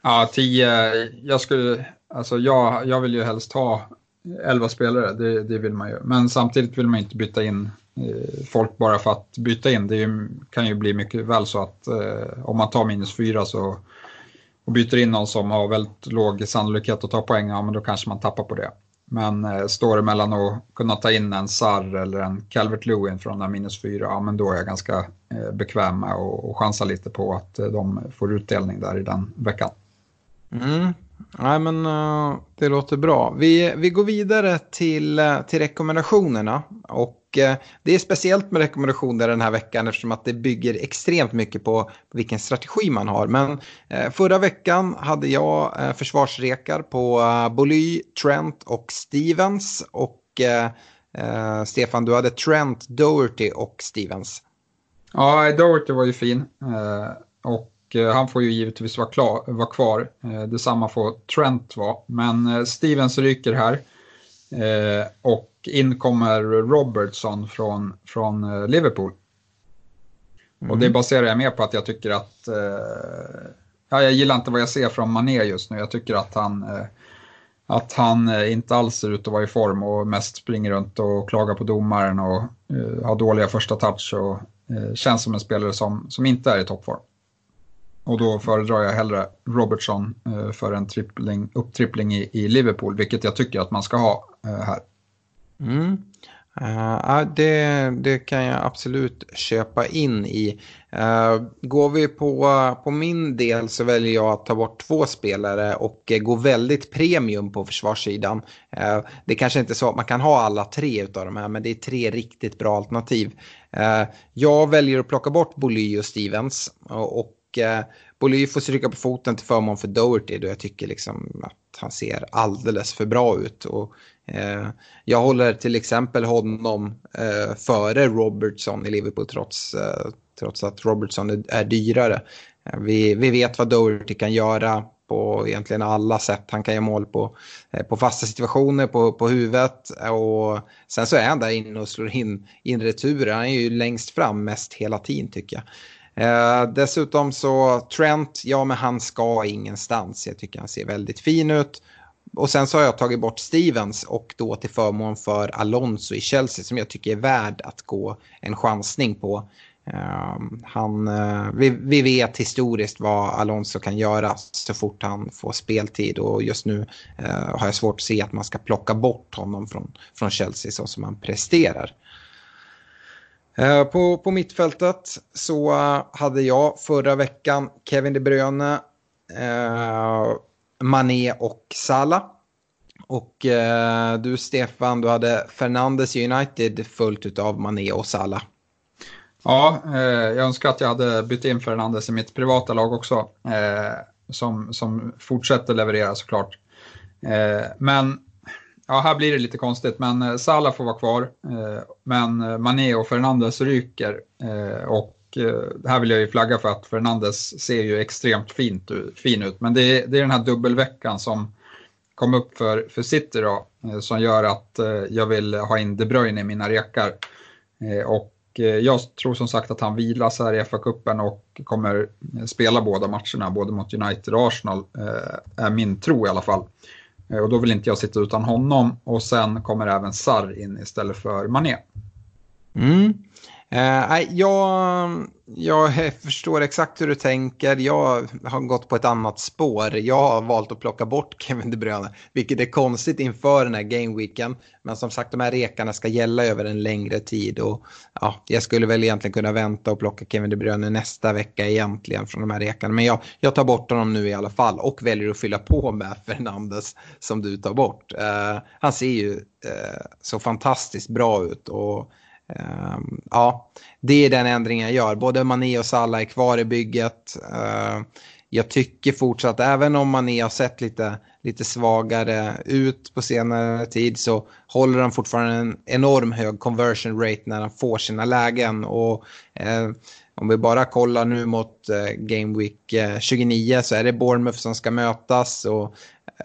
Ja, 10, jag skulle, alltså jag, jag vill ju helst ha 11 spelare, det, det, vill man ju. Men samtidigt vill man inte byta in eh, folk bara för att byta in. Det kan ju bli mycket väl så att eh, om man tar minus 4 så, och byter in någon som har väldigt låg sannolikhet att ta poäng, ja men då kanske man tappar på det. Men eh, står det mellan att kunna ta in en Sarr eller en Calvert Lewin från den minus 4, ja men då är jag ganska eh, bekväm med att chansa lite på att eh, de får utdelning där i den veckan. Mm. Nej, men uh, det låter bra. Vi, vi går vidare till, eh, till rekommendationerna. Och Eh, det är speciellt med rekommendationer den här veckan eftersom att det bygger extremt mycket på, vilken strategi man har. Men eh, förra veckan hade jag eh, försvarsrekar på Boly, Trent och Stevens. Och Stefan, du hade Trent, Doherty och Stevens. Ja, Doherty var ju fin. och han får ju givetvis vara, klar, vara kvar. Detsamma får Trent vara. Men Stevens ryker här. Och in kommer Robertson från, från Liverpool. Mm. Och det baserar jag mer på att jag tycker att... Ja, jag gillar inte vad jag ser från Mané just nu. Jag tycker att han, att han inte alls ser ut att vara i form och mest springer runt och klagar på domaren och har dåliga första touch och känns som en spelare som, som inte är i toppform. Och då föredrar jag hellre Robertson eh, för en trippling, upptrippling i, i Liverpool, vilket jag tycker att man ska ha eh, här. Mm. Uh, det, det kan jag absolut köpa in i. Uh, går vi på, på min del så väljer jag att ta bort två spelare och uh, gå väldigt premium på försvarssidan. Uh, det är kanske inte är så att man kan ha alla tre av de här men det är tre riktigt bra alternativ. jag väljer att plocka bort Boly och Stevens och och Boly får stryka på foten till förmån för Doherty då jag tycker liksom att han ser alldeles för bra ut. Och, Eh, jag håller till exempel honom eh, före Robertson i Liverpool trots, eh, trots att Robertson är, är dyrare. Eh, vi, vi vet vad Doherty kan göra på egentligen alla sätt. Han kan göra mål på, eh, på fasta situationer, på, på huvudet och sen så är han där inne och slår in, in returer. Han är ju längst fram mest hela tiden tycker jag. Eh, dessutom så Trent, ja men han ska ingenstans. Jag tycker han ser väldigt fin ut. Och sen så har jag tagit bort Stevens och då till förmån för Alonso i Chelsea som jag tycker är värd att gå en chansning på. Um, han, uh, vi, vi, vet historiskt vad Alonso kan göra så fort han får speltid och just nu uh, har jag svårt att se att man ska plocka bort honom från, från Chelsea så som han presterar. Eh, på, på mittfältet så hade jag förra veckan Kevin De Bruyne, Mané och Salah. Och eh, du Stefan, du hade Fernandes United fullt av Mané och Salah. Ja, eh, jag önskar att jag hade bytt in Fernandes i mitt privata lag också. Eh, som, som fortsätter leverera såklart. Eh, men Ja, här blir det lite konstigt, men eh, Salah får vara kvar. Eh, men eh, Mané och Fernandes ryker. Eh, och Eh, här vill jag ju flagga för att Fernandes ser ju extremt fint, fin ut. Men det är, det är den här dubbelveckan som kom upp för, för City då, eh, som gör att eh, jag vill ha in De Bruyne i mina rekar. Och jag tror som sagt att han vilas här i FA-cupen och kommer spela båda matcherna, både mot United och Arsenal, är min tro i alla fall. Och då vill inte jag sitta utan honom och sen kommer även Sarr in istället för Mané. Mm. Eh, jag, jag förstår exakt hur du tänker. Jag har gått på ett annat spår. Jag har valt att plocka bort Kevin De Bruyne, vilket är konstigt inför den här gameweeken. Men som sagt, de här rekarna ska gälla över en längre tid. Och, ja, jag skulle väl egentligen kunna vänta och plocka Kevin De Bruyne nästa vecka egentligen från de här rekarna. Men jag, jag tar bort honom nu i alla fall och väljer att fylla på med Fernandes som du tar bort. Eh, han ser ju eh, så fantastiskt bra ut. och Ehm, ja, det är den ändringen jag gör. Både Mané och Salah är kvar i bygget. Uh, jag tycker fortsatt, även om Mané har sett lite, lite svagare ut på senare tid så håller han fortfarande en enorm hög conversion rate när han får sina lägen. Och, uh, om vi bara kollar nu mot eh, Game Week eh, 29 så är det Bournemouth som ska mötas och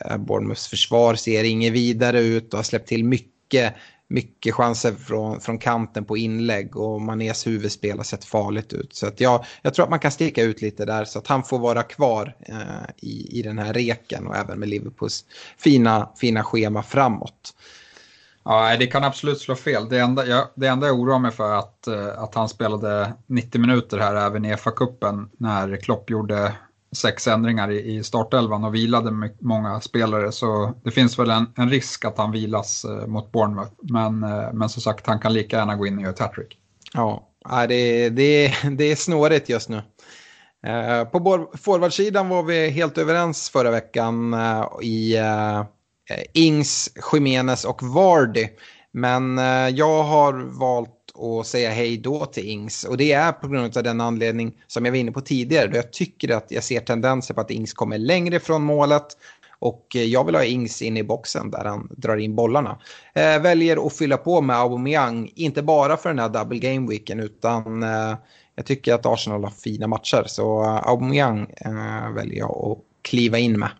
eh, Bournemouths försvar ser inget vidare ut och har släppt till mycket mycket chanser från, från kanten på inlägg och Manés huvudspel har sett farligt ut. Så att jag, jag tror att man kan sticka ut lite där så att han får vara kvar eh, i, i den här reken och även med Liverpools fina, fina schema framåt. Ja, det kan absolut slå fel. Det enda jag, det enda jag oroar mig för är att, eh, att han spelade 90 minuter här även i FA-cupen när Klopp gjorde sex ändringar i, i startelvan och vilade många spelare. Så det finns väl en, en risk att han vilas eh, mot Bournemouth. Men, eh, men som sagt, han kan lika gärna gå in och göra ett hattrick. Ja, det, det, det är snårigt just nu. Eh, på forwardsidan var vi helt överens förra veckan eh, i eh, Ings, Jimenez och Vardy. Men jag har valt att säga hej då till Ings. Och det är på grund av den anledning som jag var inne på tidigare. Då jag tycker att jag ser tendenser på att Ings kommer längre från målet. Och eh, jag vill ha Ings in i boxen där han drar in bollarna. Eh, väljer att fylla på med Aubameyang, inte bara för den här double game weeken utan eh, jag tycker att Arsenal har fina matcher. Så eh, Aubameyang eh, väljer jag att kliva in med.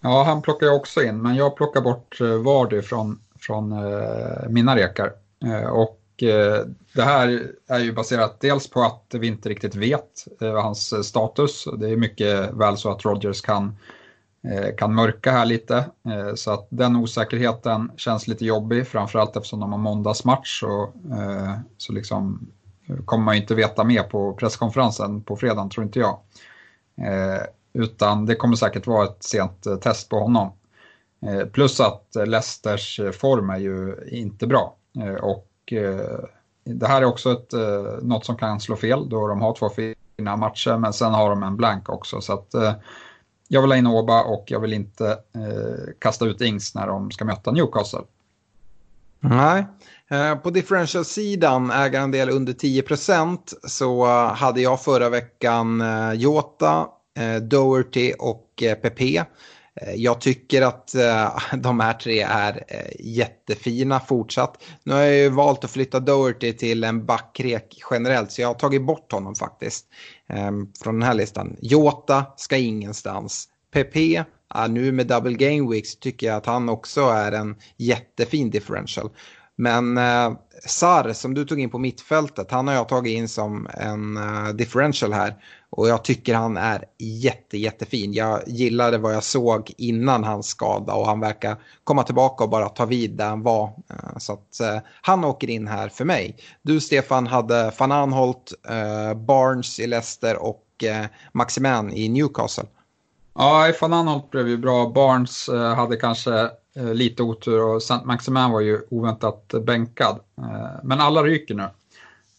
Ja, han plockar jag också in, men jag plockar bort eh, Vardy från, från eh, mina rekar. Eh, och Eh, det här är ju baserat dels på att vi inte riktigt vet eh, hans eh, status. Det är mycket väl så att Rogers kan, kan mörka här lite. Så att den osäkerheten känns lite jobbig, framförallt eftersom de har måndagsmatch. Så, så liksom kommer man ju inte veta mer på presskonferensen på fredagen, tror inte jag. Utan det kommer säkert vara ett sent test på honom. Plus att Leicesters form är ju inte bra. Och Eh, det här är också ett, eh, något som kan slå fel då de har två fina matcher men sen har de en blank också. Så att, eh, jag vill ha in Åba och jag vill inte eh, kasta ut Ings när de ska möta Newcastle. Nej, eh, på differential-sidan, ägarandel under 10% så hade jag förra veckan Jota, Doherty och Pepe. Eh, jag tycker att eh, de här tre är eh, jättefina fortsatt. Nu har jag ju valt att flytta Doherty till en backrek generellt så jag har tagit bort honom faktiskt ehm, från den här listan. Jota ska ingenstans. Pepe, nu med double game weeks tycker jag att han också är en jättefin differential. Men eh, Sar som du tog in på mittfältet, han har jag tagit in som en differential här. Och jag tycker han är jätte, jättefin. Jag gillade vad jag såg innan hans skada och han verkar komma tillbaka och bara ta vid där han var. Eh, så att eh, han åker in här för mig. Du Stefan hade van Anholt, eh, Barnes i Leicester och Maximan i Newcastle. Ja, van Anholt blev ju bra. Barnes hade kanske lite otur och Saint Maximin var ju oväntat bänkad. Men alla ryker nu.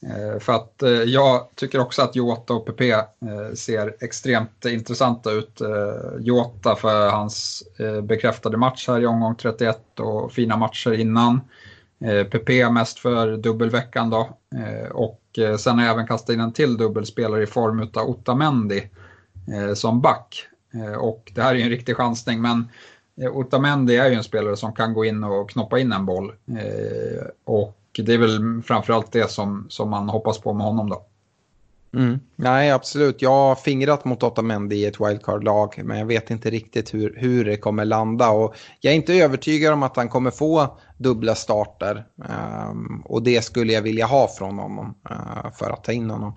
Eh, för att eh, jag tycker också att Jota och PP eh, ser extremt intressanta ut. Jota för hans bekräftade match här i omgång 31 och fina matcher innan. PP mest för dubbelveckan då. Och sen har jag även kastat in en till dubbelspelare i form av Otamendi som back. Och det här är ju en riktig chansning men Otamendi är ju en spelare som kan gå in och knoppa in en boll. Och det är väl framförallt det som, som man hoppas på med honom då. Mm. Nej, absolut. Jag har fingrat mot Otamendi i ett wildcard-lag, men jag vet inte riktigt hur, hur det kommer landa. Och jag är inte övertygad om att han kommer få dubbla starter. Um, och det skulle jag vilja ha från honom uh, för att ta in honom.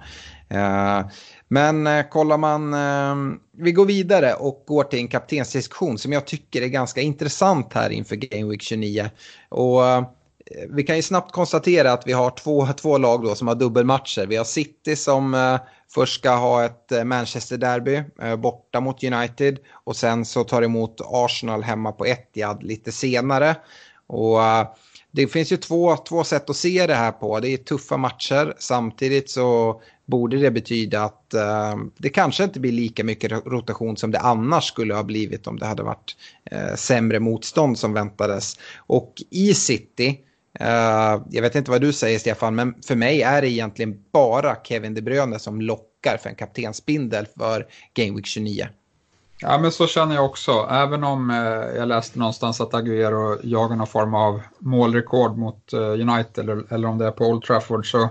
Uh, men uh, kollar man, uh, vi går vidare och går till en kaptensdiskussion som jag tycker är ganska intressant här inför Game Week 29. Och vi kan ju snabbt konstatera att vi har två, två lag då som har dubbelmatcher. Vi har City som eh, först ska ha ett eh, Manchester-derby eh, borta mot United och sen så tar emot Arsenal hemma på Etihad lite senare. Och eh, det finns ju två, två sätt att se det här på. Det är tuffa matcher. Samtidigt så borde det betyda att eh, det kanske inte blir lika mycket rotation som det annars skulle ha blivit om det hade varit eh, sämre motstånd som väntades. Och i City Eh, jag vet inte vad du säger Stefan, men för mig är det egentligen bara Kevin De Bruyne som lockar för en kaptensbindel för Game Week 29. Ja, men så känner jag också. Även om eh, jag läste någonstans att Aguero jagar någon form av målrekord mot eh, United eller, eller, om det är på Old Trafford så,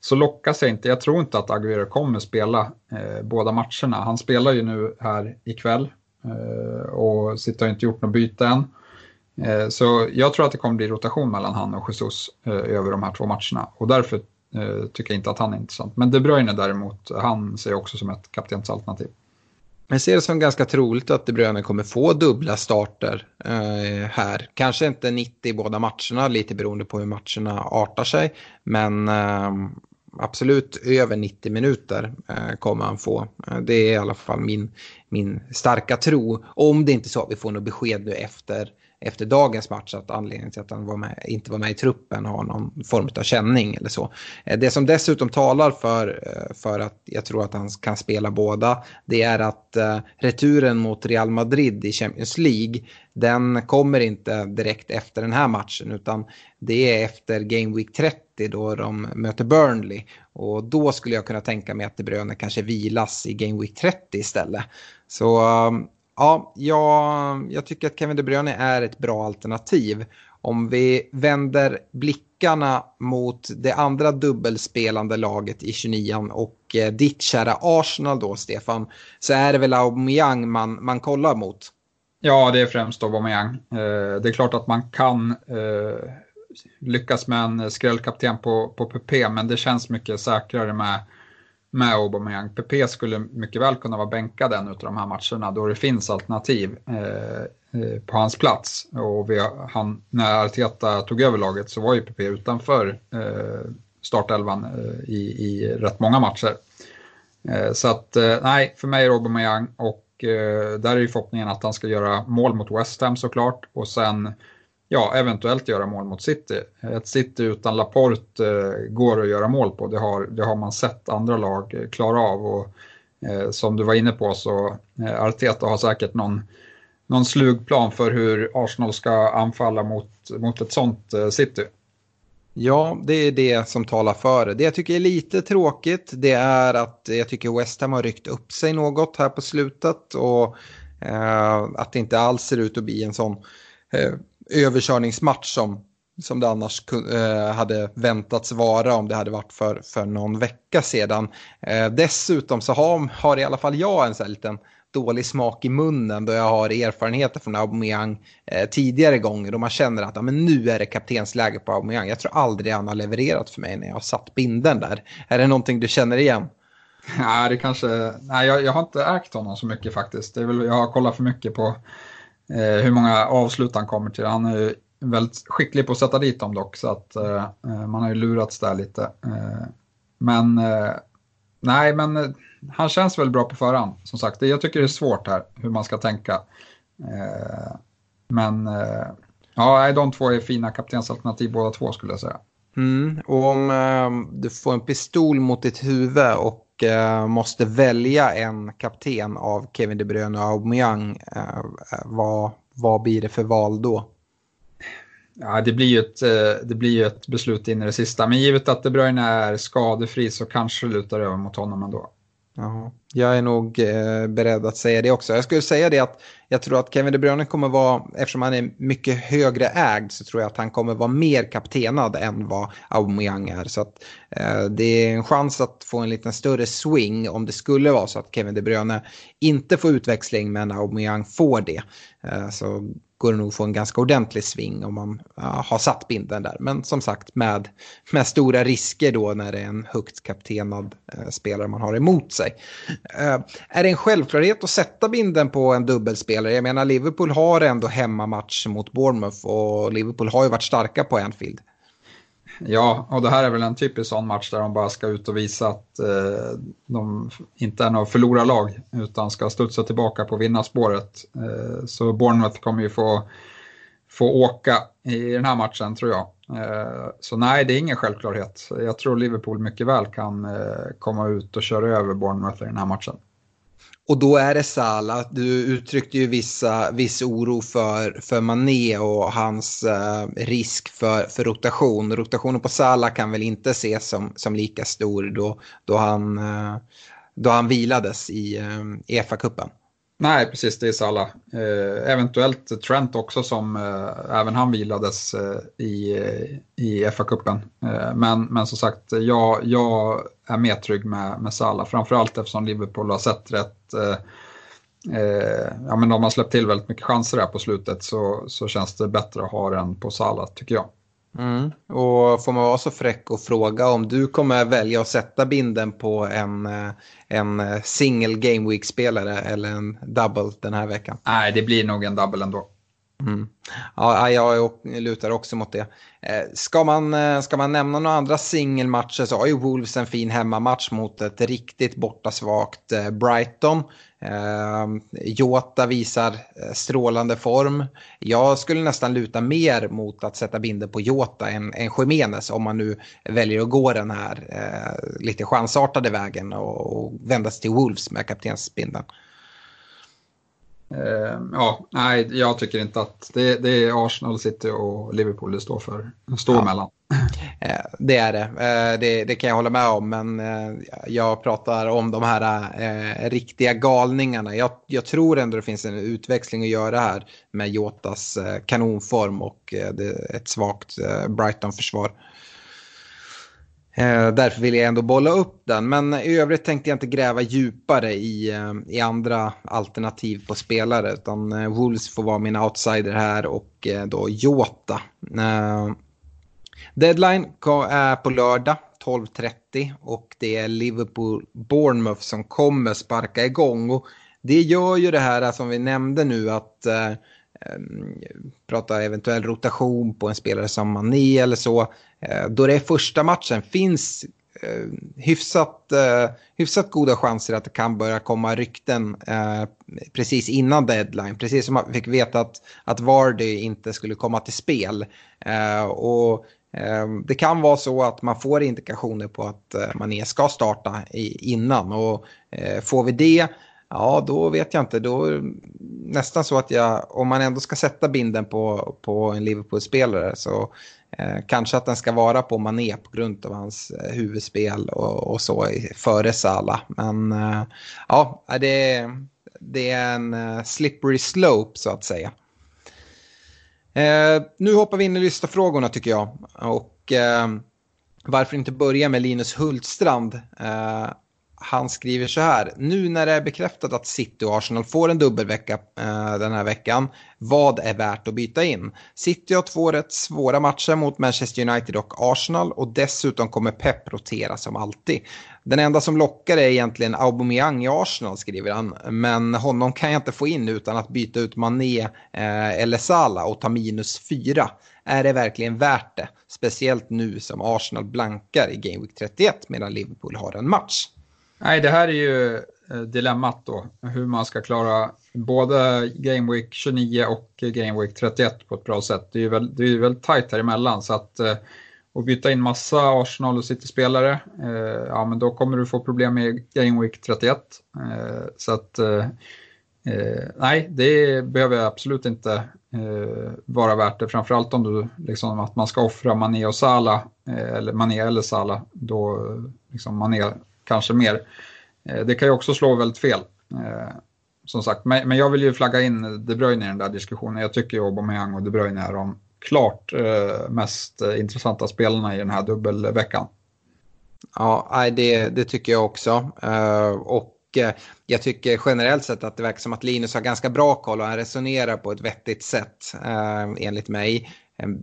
så lockas jag inte. Jag tror inte att Aguero kommer spela eh, båda matcherna. Han spelar ju nu här ikväll eh, och sitter inte gjort något byte än. Eh, så jag tror att det kommer bli rotation mellan han och Jesus eh, över de här två matcherna och därför eh, tycker jag inte att han är intressant. Men De Bruyne däremot, han ser jag också som ett kaptensalternativ. Jag ser det som ganska troligt att De Bruyne kommer få dubbla starter eh, här. Kanske inte 90 i båda matcherna, lite beroende på hur matcherna artar sig. Men eh, absolut över 90 minuter eh, kommer han få. Det är i alla fall min, min starka tro. Om det inte är så att vi får något besked nu efter efter dagens match att anledningen till att han var med, inte var med i truppen har någon form av känning eller så. Eh, det som dessutom talar för, eh, för att jag tror att han kan spela båda det är att eh, returen mot Real Madrid i Champions League den kommer inte direkt efter den här matchen utan det är efter Game Week 30 då de möter Burnley och då skulle jag kunna tänka mig att De Bruyne kanske vilas i Game Week 30 istället. Så Ja, jag, jag tycker att Kevin De Bruyne är ett bra alternativ. Om vi vänder blickarna mot det andra dubbelspelande laget i 29 och eh, ditt kära Arsenal då, Stefan, så är det väl Aubameyang man, man kollar mot? Ja, det är främst Aubameyang. Eh, det är klart att man kan eh, lyckas med en skrällkapten på, på PP, men det känns mycket säkrare med med Aubameyang. PP skulle mycket väl kunna vara bänkad en av de här matcherna då det finns alternativ eh, eh på hans plats. Och vi, han, när Arteta tog över laget så var ju PP utanför eh, startelvan eh, i, i rätt många matcher. Eh, så att eh, nej, för mig är Aubameyang och där är ju förhoppningen att han ska göra mål mot West Ham såklart och sen ja, eventuellt göra mål mot City. Ett City utan Laporte eh, går att göra mål på, det har, det har man sett andra lag eh, klara av. Och, eh, som du var inne på så eh, Arteta har säkert någon, någon slugplan för hur Arsenal ska anfalla mot, mot ett sånt eh, City. Ja, det är det som talar för det. Det jag tycker är lite tråkigt det är att jag tycker West Ham har ryckt upp sig något här på slutet och eh, att det inte alls ser ut att bli en sån eh, överkörningsmatch som, som det annars eh, hade väntats vara om det hade varit för, för någon vecka sedan. Eh, dessutom så har, har i alla fall jag en sån här liten dålig smak i munnen då jag har erfarenheter från Aubameyang eh, tidigare gånger och man känner att ja, men nu är det kaptensläge på Aubameyang. Jag tror aldrig han har levererat för mig när jag har satt binden där. Är det någonting du känner igen? Nej, det kanske... Nej, jag, jag har inte ägt honom så mycket faktiskt. Det är väl, jag har kollat för mycket på Eh, hur många avslut han kommer till. Han är ju väldigt skicklig på att sätta dit dem dock så att eh, eh man har ju lurats där lite. Eh, men nej, men han känns väl bra på förhand. Som sagt, jag tycker det är svårt här hur man ska tänka. men ja, de två är fina kaptensalternativ båda två skulle jag säga. Mm, och om du får en pistol mot ditt huvud och Eh, måste välja en kapten av Kevin De Bruyne och Aubameyang, eh, vad, vad blir det för val då? Ja, det blir ju ett, eh, det blir ett beslut in i det sista, men givet att De Bruyne är skadefri så kanske det lutar över mot honom ändå. Ja, jag är nog eh, beredd att säga det också. Jag skulle säga det att jag tror att Kevin De Bruyne kommer vara, eftersom han är mycket högre ägd så tror jag att han kommer vara mer kaptenad än vad Aubameyang är. Så att, eh, det är en chans att få en liten större swing om det skulle vara så att Kevin De Bruyne inte får utväxling men Aubameyang får det. Eh, så går det nog få en ganska ordentlig sving om man uh, har satt binden där. Men som sagt med, med stora risker då när det är en högt kaptenad uh, spelare man har emot sig. Uh, är det en självklarhet att sätta binden på en dubbelspelare? Jag menar Liverpool har ändå hemmamatch mot Bournemouth och Liverpool har ju varit starka på Anfield. Ja, och det här är väl en typisk sån match där de bara ska ut och visa att eh, de inte är något förlorarlag utan ska studsa tillbaka på vinnarspåret. Eh, så Bournemouth kommer ju få, få åka i den här matchen tror jag. Eh, så nej, det är ingen självklarhet. Jag tror Liverpool mycket väl kan eh, komma ut och köra över Bournemouth i den här matchen. Och då är det Salah. Du uttryckte ju vissa, viss oro för, för Mané och hans eh, risk för, för rotation. Rotationen på Salah kan väl inte ses som, som lika stor då, då, han, eh, då han vilades i eh, EFA-cupen. Nej, precis, det är Salah. Eh, eventuellt Trent också som eh, även han vilades eh, i, eh, i FA-cupen. Eh, men, men som sagt, jag, jag är mer trygg med, med Salah, framförallt eftersom Liverpool har sett rätt, eh, eh, ja, men de har släppt till väldigt mycket chanser här på slutet så, så känns det bättre att ha den på Salah tycker jag. Mm. Och får man vara så fräck och fråga om du kommer välja att sätta binden på en, eh, en single game week-spelare eller en double den här veckan? Nej, det blir nog en double ändå. Mm. Ja, jag lutar också mot det. Eh, ska man, eh, ska man nämna några andra singelmatcher så har ju Wolves en fin hemmamatch mot ett riktigt bortasvagt eh, Brighton. Jota visar strålande form. Jag skulle nästan luta mer mot att sätta binder på Jota än, än Jiménez om man nu väljer att gå den här lite chansartade vägen och, och vända sig till Wolves med kaptensbindeln. Uh, ja, nej, jag tycker inte att det, det, är Arsenal, City och Liverpool det står för. Står ja. mellan. Uh, det är det. Uh, det. det. kan jag hålla med om, men jag pratar om de här riktiga galningarna. Jag, jag, tror ändå det finns en utväxling att göra här med Jotas kanonform och ett svagt Brighton-försvar. Eh, därför vill jag ändå bolla upp den. Men i övrigt tänkte jag inte gräva djupare i, eh, i andra alternativ på spelare. Utan eh, Wolves får vara min outsider här och eh, då Jota. Eh, deadline är på lördag 12.30 och det är Liverpool-Bournemouth som kommer sparka igång. Och det gör ju det här som vi nämnde nu att eh, Eh, prata eventuell rotation på en spelare som Mané eller så. Eh, då det är första matchen finns eh, hyfsat, eh, hyfsat goda chanser att det kan börja komma rykten eh, precis innan deadline. Precis som vi fick veta att, att Vardy inte skulle komma till spel. Eh, och det kan vara så att man får indikationer på att Mané ska starta innan. Och får vi det Ja, då vet jag inte. Då nästan så att jag, om man ändå ska sätta binden på, på en Liverpool-spelare så eh, kanske att den ska vara på Mané på grund av hans eh, huvudspel och, och så före Sala. Men eh, ja, det, det är en eh, slippery slope så att säga. Eh, nu hoppar vi in i lyssnarfrågorna tycker jag. Och eh, varför inte börja med Linus Hultstrand? Eh, han skriver så här. Nu när det är bekräftat att City och Arsenal får en dubbelvecka eh, den här veckan, vad är värt att byta in? City har två rätt svåra matcher mot Manchester United och Arsenal och dessutom kommer Pep rotera som alltid. Den enda som lockar är egentligen Aubameyang i Arsenal skriver han, men honom kan jag inte få in utan att byta ut Mané eh, eller Salah och ta minus fyra. Är det verkligen värt det? Speciellt nu som Arsenal blankar i Game Week 31 medan Liverpool har en match. Nej, det här är ju eh, dilemmat då. Hur man ska klara både Game Week 29 och Game Week 31 på ett bra sätt. Det är ju väldigt, det är väldigt tajt här emellan. Så att, eh, och byta in massa Arsenal och City-spelare, eh, ja men då kommer du få problem med Game Week 31. Eh, så att nej, det behöver absolut inte vara värt det. Framförallt om du, liksom, att man ska offra Mané och Sala eller Mané eller Sala då liksom Mané kanske mer. Eh, det kan ju också slå väldigt fel. Eh, som sagt, men jag vill ju flagga in De Bruyne i den där diskussionen. Jag tycker ju Aubameyang och De Bruyne är de klart eh, mest intressanta spelarna i den här dubbelveckan. Ja, det, det tycker jag också. Och jag tycker generellt sett att det verkar som att Linus har ganska bra koll och han resonerar på ett vettigt sätt enligt mig. Ehm,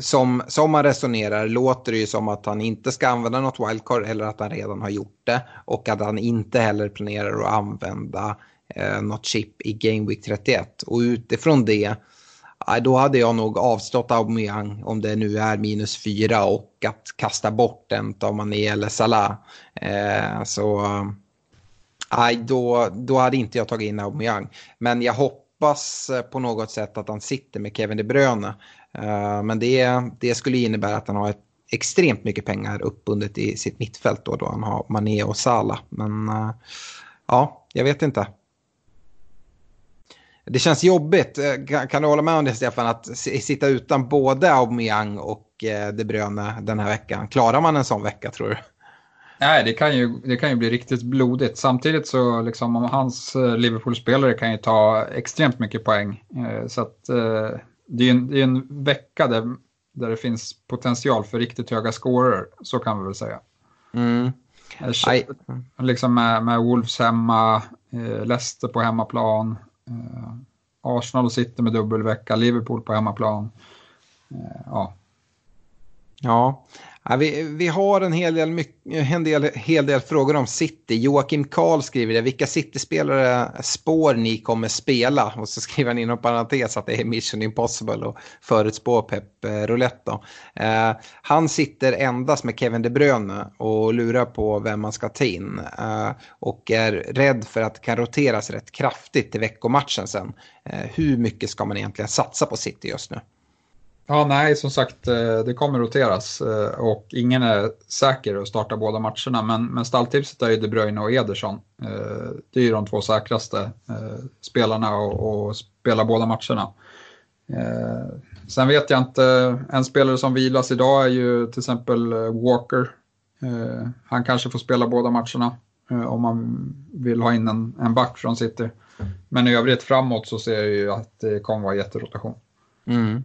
som, som man resonerar låter det ju som att han inte ska använda något wildcard eller att han redan har gjort det. Och att han inte heller planerar att använda eh, något chip i Game Week 31. Och utifrån det, då hade jag nog avstått Aubameyang om det nu är minus fyra och att kasta bort en av Mané eller Salah. Eh, så nej, då, då hade inte jag tagit in Aubameyang. Men jag hoppas eh, på något sätt att han sitter med Kevin De Bruyne. Eh, men det, det skulle innebära att han har ett extremt mycket pengar uppbundet i sitt mittfält då, då han har Mané och Sala. Men eh, ja, jag vet inte. Det känns jobbigt, eh, kan, kan, du hålla med om det Stefan, att sitta utan både Aubameyang och De Bruyne den här veckan? Klarar man en sån vecka tror du? Nej, det kan ju, det kan ju bli riktigt blodigt. Samtidigt så liksom hans Liverpool-spelare kan ju ta extremt mycket poäng. Så att det är en, det är en vecka där, där det finns potential för riktigt höga scorer, så kan vi väl säga. Mm. Aj. Liksom med, med Wolves hemma, eh, Leicester på hemmaplan, eh, Arsenal sitter med dubbelvecka, Liverpool på hemmaplan. Eh, ja. Ja, Ja, vi, vi har en hel del, en del, hel del frågor om City. Joakim Karl skriver det. Vilka City-spelare spår ni kommer spela? Och så skriver han inom parentes att det är Mission Impossible och förutspå Pep eh, Roulette. Eh, han sitter endast med Kevin De Bruyne och lurar på vem man ska ta in. Eh, och är rädd för att det kan roteras rätt kraftigt till veckomatchen sen. Eh, hur mycket ska man egentligen satsa på City just nu? Ja, nej, som sagt, eh, det kommer roteras eh, och ingen är säker att starta båda matcherna. Men, men stalltipset är ju De Bruyne och Ederson. Eh, det är ju de två säkraste spelarna att spela båda matcherna. Sen vet jag inte, en spelare som vilas idag är ju till exempel Walker. Han kanske får spela båda matcherna om man vill ha in en, en back från City. Men i övrigt framåt så ser jag ju att det kommer vara jätterotation. Mm.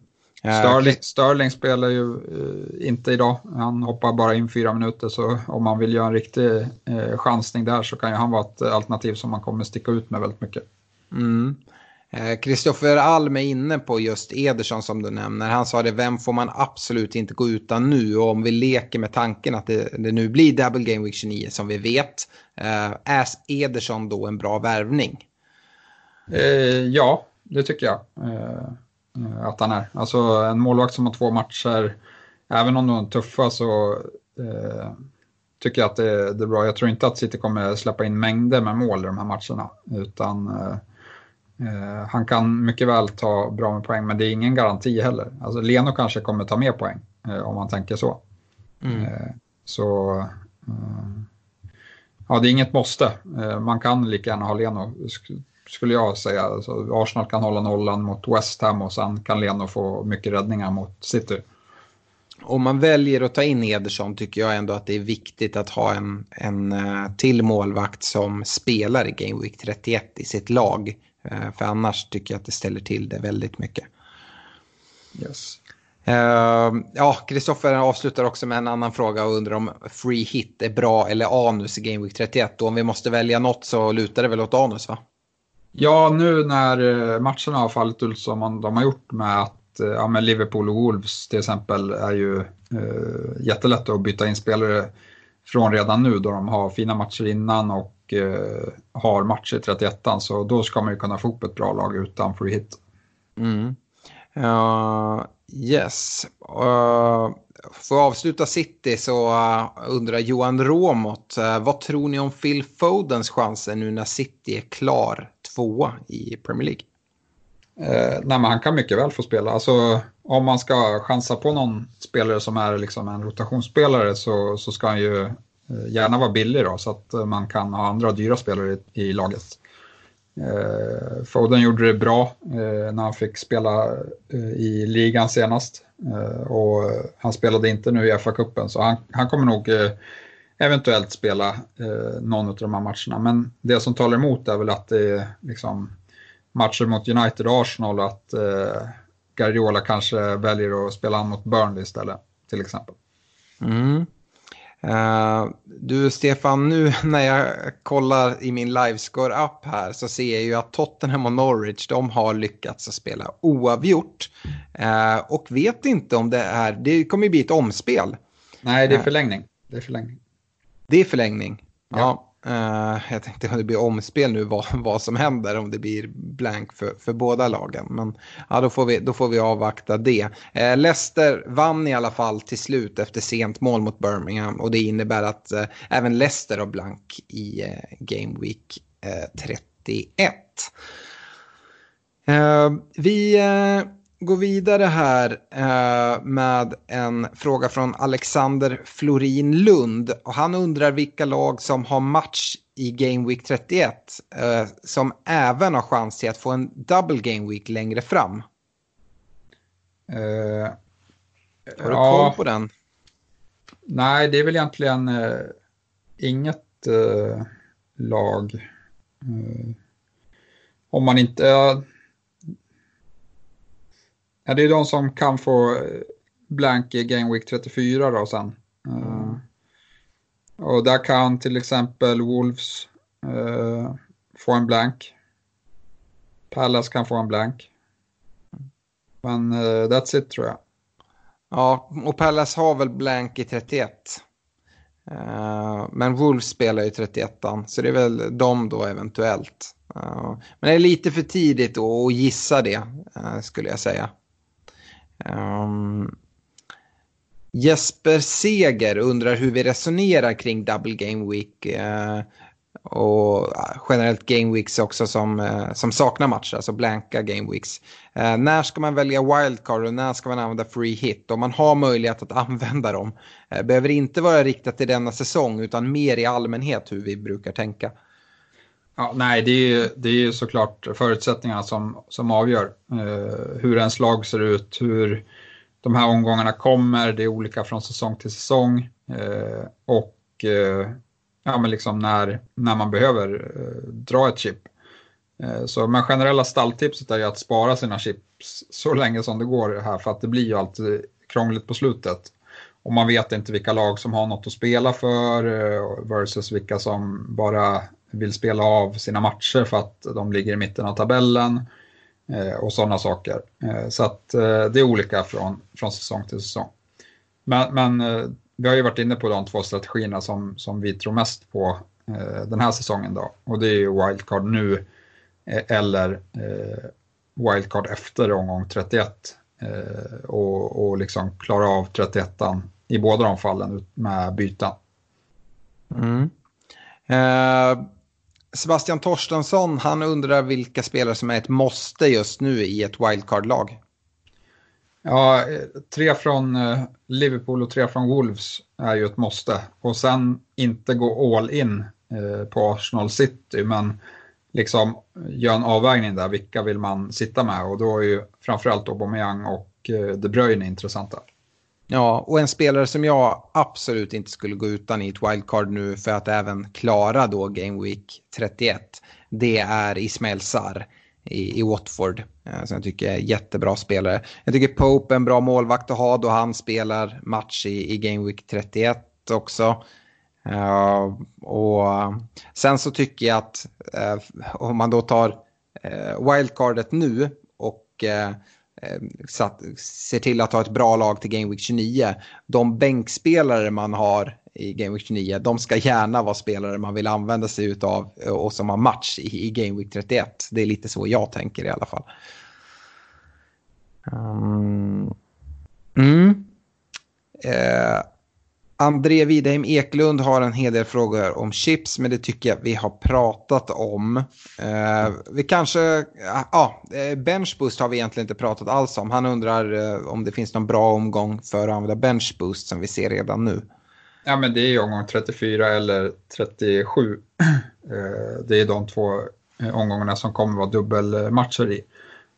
Sterling, Sterling spelar ju eh, inte idag. Han hoppar bara in fyra minuter så om man vill göra en riktig eh, chansning där så kan ju han vara ett alternativ som man kommer sticka ut med väldigt mycket. Kristoffer mm. eh, Alm är inne på just Ederson som du nämner. Han sa det, vem får man absolut inte gå utan nu? Och om vi leker med tanken att det, det nu blir Double Game Week 29 som vi vet, eh, är Ederson då en bra värvning? Eh, ja, det tycker jag. Eh, att han är. Alltså en målvakt som har två matcher, även om de är tuffa så eh, tycker jag att det, det, är bra. Jag tror inte att City kommer släppa in mängder med mål i de här matcherna. Utan eh, eh, han kan mycket väl ta bra med poäng, men det är ingen garanti heller. Alltså Leno kanske kommer ta mer poäng, eh, om man tänker så. Mm. Eh, så ja, det är inget måste. man kan lika gärna ha Leno skulle jag säga. Alltså, Arsenal kan hålla nollan mot West Ham och sen kan Leno få mycket räddningar mot City. Om man väljer att ta in Ederson tycker jag ändå att det är viktigt att ha en, en eh, till målvakt som spelar i Game Week 31 i sitt lag. Eh, för annars tycker jag att det ställer till det väldigt mycket. Yes. Uh, ja, Kristoffer avslutar också med en annan fråga och undrar om free hit är bra eller anus i Game Week 31. Och om vi måste välja något så lutar det väl åt anus va? Ja, nu när eh, matcherna har fallit ut som de har gjort med att eh, ja, med Liverpool och Wolves till exempel är ju eh, jättelätt att byta in spelare från redan nu då de har fina matcher innan och eh, har matcher i 31 så då ska man ju kunna få upp ett bra lag utan free hit. Mm. Uh, yes. Uh, för att avsluta City så uh, undrar Johan Råmot, uh, vad tror ni om Phil Fodens chanser nu när City är klar tvåa i Premier League? Eh, nej, men han kan mycket väl få spela. Alltså, om man ska chansa på någon spelare som är liksom en rotationsspelare så, så ska han ju eh, gärna vara billig då, så att eh, man kan ha andra dyra spelare i, i laget. Eh, Foden gjorde det bra eh, när han fick spela eh, i ligan senast. Eh, och han spelade inte nu i FA-cupen så han, han kommer nog eh, eventuellt spela eh, någon av de här matcherna. Men det som talar emot är väl att det är liksom, matcher mot United och Arsenal och att eh, Guardiola kanske väljer att spela mot Burnley istället, till exempel. Mm. Uh, du Stefan, nu när jag kollar i min livescore-app här så ser jag ju att Tottenham och Norwich de har lyckats att spela oavgjort. Uh, och vet inte om det är, det kommer ju bli ett omspel. Nej, det är förlängning. Det är förlängning. Det är förlängning. Ja. ja uh, jag tänkte om det blir omspel nu vad, vad som händer om det blir blank för, för båda lagen. Men ja, då, får vi, då får vi avvakta det. Uh, Leicester vann i alla fall till slut efter sent mål mot Birmingham. Och det innebär att uh, även Leicester har blank i Game Week 31. vi gå vidare här eh, med en fråga från Alexander Florin Lund. Och han undrar vilka lag som har match i Game Week 31 eh, som även har chans till att få en double Game Week längre fram. Uh, har du ja, koll på den? Nej, det är väl egentligen uh, inget uh, lag. om man inte Ja, det är de som kan få eh, blank i Game Week 34 då sen. Mm. Och där kan till exempel Wolves eh, få en blank. Palace kan få en blank. Men uh, that's it tror jag. Ja, och Palace har väl blank i 31. Uh, men Wolves spelar ju 31 så det är väl de då eventuellt. Uh, men det är lite för tidigt att gissa det, uh, skulle jag säga. Um, Jesper Seger undrar hur vi resonerar kring Double Game Week eh, och eh, generellt game weeks också som, eh, som saknar matcher, alltså blanka game weeks. Eh, när ska man välja wildcard och när ska man använda free hit? Om man har möjlighet att använda dem. Eh, behöver inte vara riktat till denna säsong utan mer i allmänhet hur vi brukar tänka. Ja, nej, det är ju det är såklart förutsättningarna som, som avgör eh, hur ens lag ser ut, hur de här omgångarna kommer. Det är olika från säsong till säsong. Eh, och eh, ja, men liksom när, när man behöver eh, dra ett chip. Eh, så men generella stalltipset är ju att spara sina chips så länge som det går här för att det blir ju alltid krångligt på slutet. Och man vet inte vilka lag som har något att spela för eh, versus vilka som bara vill spela av sina matcher för att de ligger i mitten av tabellen eh, och sådana saker. Eh, så att eh, det är olika från, från säsong till säsong. Men, men vi har ju varit inne på de två strategierna som, som vi tror mest på den här säsongen då. Och det är ju wildcard nu eller wildcard efter omgång 31. Och, och liksom klara av 31 i båda de fallen med byten. Mm. Eh, Sebastian Torstensson, han undrar vilka spelare som är ett måste just nu i ett wildcard-lag. Ja, eh, tre från eh, Liverpool och tre från Wolves är ju ett måste. Och sen inte gå all in eh, på Arsenal City, men liksom göra en avvägning där. Vilka vill man sitta med? Och då är ju framförallt Aubameyang och De Bruyne intressanta. Ja, och en spelare som jag absolut inte skulle gå utan i ett wildcard nu för att även klara då Game Week 31, det är Ismael Sarr i, i Watford. Eh, som jag tycker är jättebra spelare. Jag tycker Pope är en bra målvakt att ha då han spelar match i, i Game Week 31 också. Uh, och sen så tycker jag att uh, om man då tar uh, wildcardet nu och uh, Eh, satt, ser till att ha ett bra lag till Game Week 29. De bänkspelare man har i Game Week 29, de ska gärna vara spelare man vill använda sig av och som har match i, i Game Week 31. Det är lite så jag tänker i alla fall. Ehm, mm. eh, André Widheim Eklund har en hel del frågor om chips, men det tycker jag vi har pratat om. Eh, vi kanske, ja, ah, benchboost har vi egentligen inte pratat alls om. Han undrar eh, om det finns någon bra omgång för att använda benchboost som vi ser redan nu. Ja, men det är omgång 34 eller 37. Eh, det är de två eh, omgångarna som kommer vara dubbelmatcher i.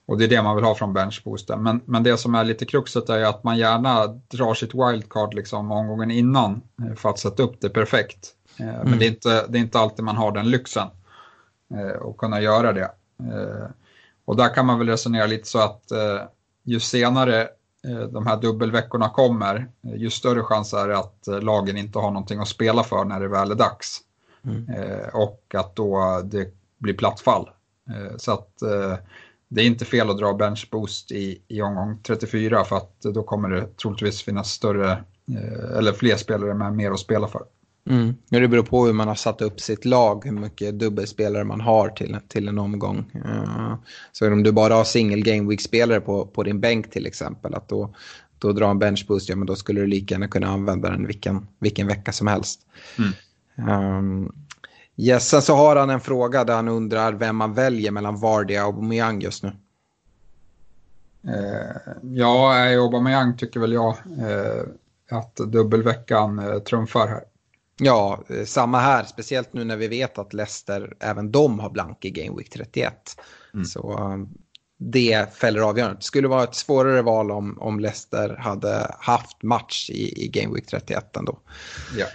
Och det är det man vill ha från benchboosten. Men, men det som är lite kruxet är att man gärna drar sitt wildcard liksom omgången innan eh, för att sätta upp det perfekt. Mm. Men det är, inte, det är inte alltid man har den lyxen att kunna göra det. Och där kan man väl resonera lite så att ju senare Eh, de här dubbelveckorna kommer, eh, ju större chans är det att eh, lagen inte har någonting att spela för när det väl är dags. Mm. Och att då det blir platt fall. Så att det är inte fel att dra bench boost i, i omgång 34 för att då kommer det troligtvis finnas större eller fler spelare med mer att spela för. Mm. Det beror på hur man har satt upp sitt lag, hur mycket dubbelspelare man har till, till en omgång. Uh, så om du bara har single game week-spelare på, på din bänk till exempel, att då, då dra en bench boost, ja men då skulle du lika gärna kunna använda den vilken, vilken vecka som helst. Mm. Um, yes, sen så har han en fråga där han undrar vem man väljer mellan Vardia och Aubameyang just nu. Uh, ja, Aubameyang tycker väl jag uh, att dubbelveckan uh, trumfar här. Ja, eh, samma här. Speciellt nu när vi vet att Leicester, även de har blank i Game Week 31. Mm. Så um, det fäller avgörandet. Det skulle vara ett svårare val om, om Leicester hade haft match i, i Game Week 31 ändå. Ja.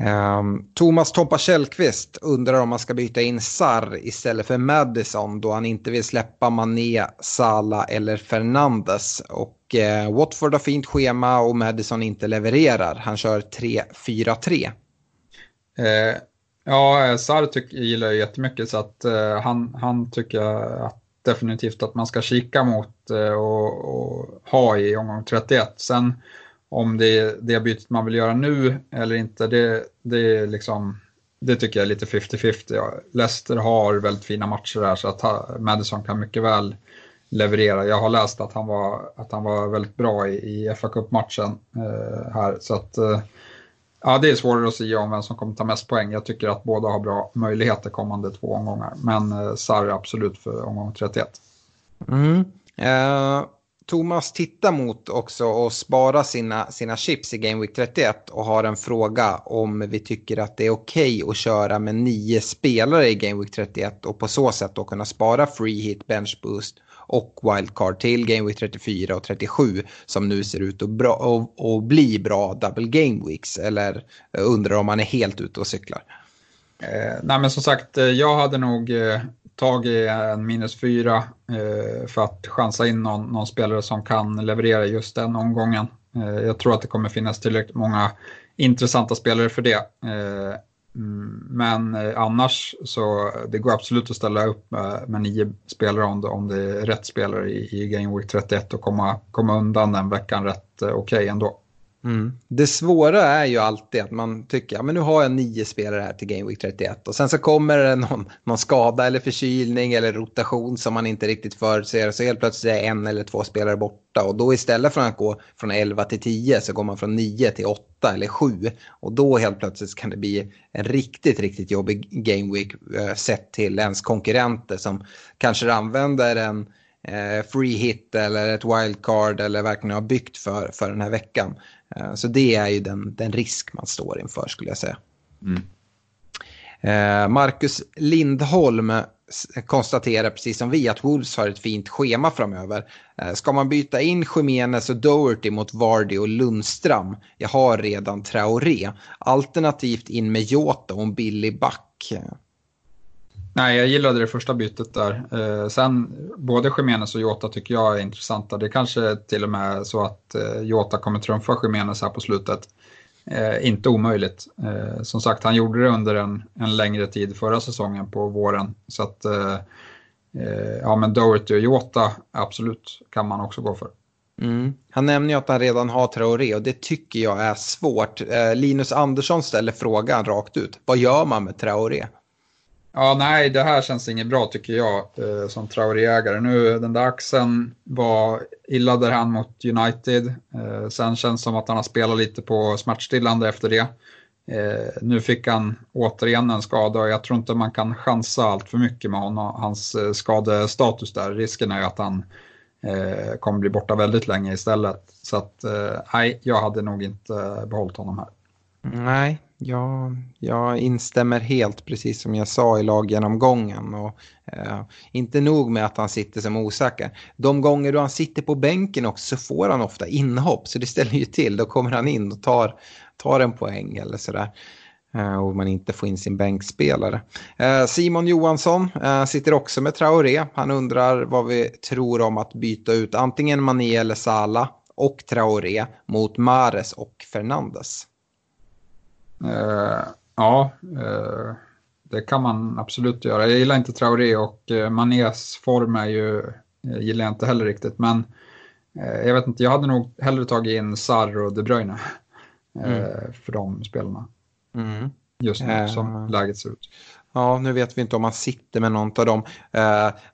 Ehm, Thomas Tompa Källqvist undrar om man ska byta in Sarr istället för Madison då han inte vill släppa Mané, Sala eller Fernandes. Och eh, Watford har fint schema och Madison inte levererar. Han kör 3-4-3. Eh, ja, eh, Sarr tyck, gillar jag jättemycket så att eh, han, han tycker att definitivt att man ska kika mot eh, och, och, ha i omgång 31. Sen om det är det bytet man vill göra nu eller inte, det, det, är liksom, det tycker jag är lite 50-50. Ja, Leicester har väldigt fina matcher där så att Madison kan mycket väl leverera. Jag har läst att han var, att han var väldigt bra i, i fa Cup-matchen eh, här. Så att, eh, ja, det är svårare att säga om vem som kommer ta mest poäng. Jag tycker att båda har bra möjligheter kommande två omgångar. Men eh, Sarri absolut för omgång 31. Mm. Uh, Thomas tittar mot också och spara sina, sina chips i Game Week 31 och har en fråga om vi tycker att det är okej okay att köra med nio spelare i Game Week 31 och på så sätt då kunna spara free hit, bench boost och wildcard till Game Week 34 och 37 som nu ser ut att, bra, och, och bli bra double game weeks eller eh, undrar om man är helt ute och cyklar. Eh, nej men som sagt, eh, jag hade nog eh, tag i en minus fyra eh, för att chansa in någon, någon, spelare som kan leverera just den omgången. Eh, jag tror att det kommer finnas tillräckligt många intressanta spelare för det. Eh, men eh, annars så det går absolut att ställa upp med, med nio spelare om det, om det är rätt spelare i, i Game Week 31 och komma, komma undan den veckan rätt eh, okej okay ändå. Mm. Det svåra är ju alltid att man tycker ja, men nu har jag nio spelare här till Game Week 31 och sen så kommer det någon, någon skada eller förkylning eller rotation som man inte riktigt förutser så helt plötsligt är en eller två spelare borta och då istället för att gå från 11 till 10 så går man från 9 till 8 eller 7 och då helt plötsligt kan det bli en riktigt, riktigt jobbig Game Week eh, sett till ens konkurrenter som kanske använder en eh, free hit eller ett wildcard eller verkligen har byggt för, för den här veckan. Eh, så det är ju den, den risk man står inför skulle jag säga. Mm. Eh, Marcus Lindholm konstaterar precis som vi att Wolves har ett fint schema framöver. Eh, ska man byta in Jiménez och Doherty mot Vardy och Lundstram? Jag har redan Traoré. Alternativt in med Jota och en billig back. Nej, jag gillade det första bytet där. Eh, sen både Jiménez och Jota tycker jag är intressanta. Det kanske till och med är så att eh, Jota kommer trumfa Jiménez här på slutet. Eh, inte omöjligt. Eh, som sagt, han gjorde det under en, en längre tid förra säsongen på våren. Så att, eh, eh, ja men Doherty och Jota, absolut, kan man också gå för. Mm. Han nämner ju att han redan har Traoré och det tycker jag är svårt. Eh, Linus Andersson ställer frågan rakt ut. Vad gör man med Traoré? Ja, nej, det här känns inget bra tycker jag eh, som Traoré-ägare. Nu, den där axeln var illa där han mot United. Eh, sen känns det som att han har spelat lite på smärtstillande efter det. Eh, nu fick han återigen en skada och jag tror inte man kan chansa allt för mycket med honom, hans eh, skadestatus där. Risken är ju att han eh, kommer bli borta väldigt länge istället. Så att, eh, nej, jag hade nog inte behållit honom här. Nej, Ja, jag instämmer helt precis som jag sa i laggenomgången. Och, eh, inte nog med att han sitter som osäker. De gånger då han sitter på bänken också så får han ofta inhopp. Så det ställer ju till. Då kommer han in och tar, tar en poäng eller sådär. Eh, och man inte får in sin bänkspelare. Eh, Simon Johansson eh, sitter också med Traoré. Han undrar vad vi tror om att byta ut antingen Mané eller Sala och Traoré mot Mares och Fernandes. Uh, ja, uh, det kan man absolut göra. Jag gillar inte Traoré och uh, Manés form är ju, gillar jag inte heller riktigt. Men jag vet inte, jag hade nog hellre tagit in Sarr och De Bruyne mm. för de spelarna. Mm. Just nu som läget ser ut. Ja, nu vet vi inte om han sitter med någon av dem.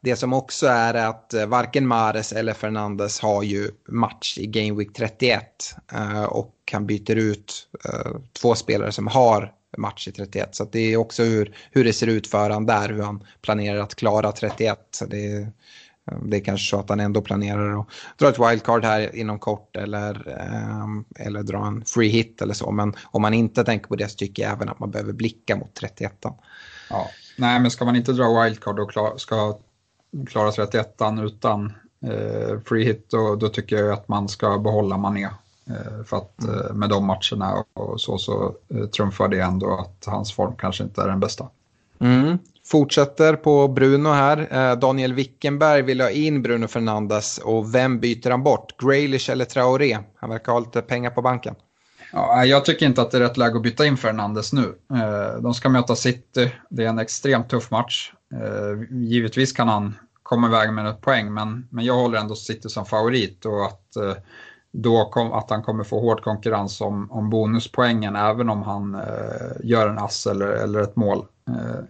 Det som också är att varken Mares eller Fernandes har ju match i Game Week 31. Och han byter ut eh, två spelare som har match i 31. Så det är också hur, hur det ser ut för han där, hur han planerar att klara 31. Så det, är, det är kanske så att han ändå planerar att dra ett wildcard här inom kort eller, ehm, eller dra en free hit eller så. Men om man inte tänker på det så tycker jag även att man behöver blicka mot 31. Ja. Nej, men ska man inte dra wildcard och klar, ska klara 31 utan eh, free hit, då, då, tycker jag att man ska behålla Mané. Eh, för att eh, med de matcherna och så, så eh, trumfar det ändå att hans form kanske inte är den bästa. Mm. Fortsätter på Bruno här. Daniel Wickenberg vill ha in Bruno Fernandes och vem byter han bort? Graylish eller Traoré? Han verkar ha lite pengar på banken. Ja, jag tycker inte att det är rätt läge att byta in Fernandes nu. De ska möta City, det är en extremt tuff match. Givetvis kan han komma iväg med ett poäng, men, men jag håller ändå City som favorit och att, då kom, att han kommer få hård konkurrens om, om bonuspoängen även om han eh, gör en ass eller, eller ett mål. Eh,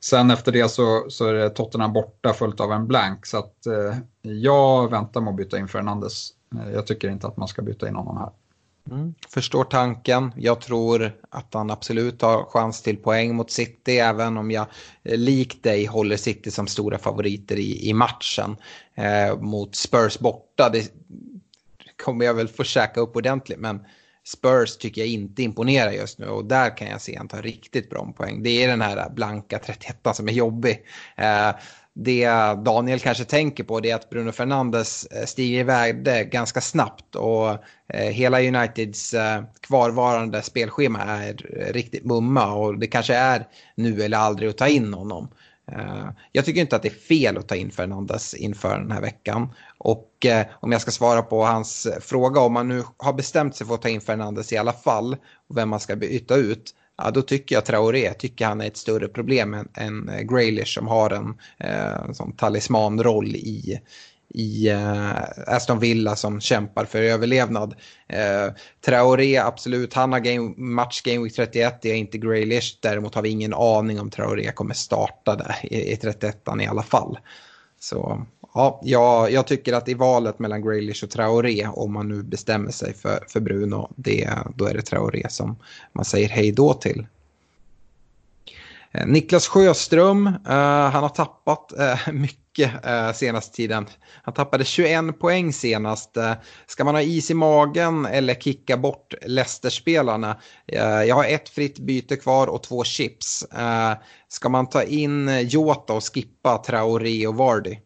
sen efter det så, så är det Tottenham borta följt av en blank så att eh, jag väntar med att byta in Fernandes. jag tycker inte att man ska byta in honom här. Mm, förstår tanken. Jag tror att han absolut har chans till poäng mot City, även om jag likt dig håller City som stora favoriter i, i matchen. Eh, mot Spurs borta, det kommer jag väl få käka upp ordentligt, men Spurs tycker jag inte imponerar just nu och där kan jag se han tar riktigt bra poäng. Det är den här blanka 31 som är jobbig. Eh, det Daniel kanske tänker på det är att Bruno Fernandes eh, stiger iväg värde ganska snabbt och eh, hela Uniteds eh, kvarvarande spelschema är eh, riktigt mumma och det kanske är nu eller aldrig att ta in honom. Eh, jag tycker inte att det är fel att ta in Fernandes inför den här veckan. Eh, om jag ska svara på hans fråga om man nu har bestämt sig för att ta in Fernandes i alla fall och vem man ska byta ut ja, då tycker jag Traoré tycker han är ett större problem än, än eh, Graylish som har en eh, som talismanroll i, i eh, Aston Villa som kämpar för överlevnad. Eh, Traoré, absolut, han har game, match Game Week 31, det är inte Graylish. Däremot har vi ingen aning om Traoré kommer starta där i, i 31 i alla fall. Så ja, jag, jag, tycker att i valet mellan Graylish och Traoré, om man nu bestämmer sig för, för Bruno, det, då är det Traoré som man säger hej då till. Eh, Niklas Sjöström, uh, han har tappat uh, mycket eh, senaste tiden. Han tappade 21 poäng senast. Eh, ska man ha is i magen eller kicka bort Leicester-spelarna? Eh, jag har ett fritt byte kvar och två chips. Eh, ska man ta in Jota och skippa Traoré och Vardy?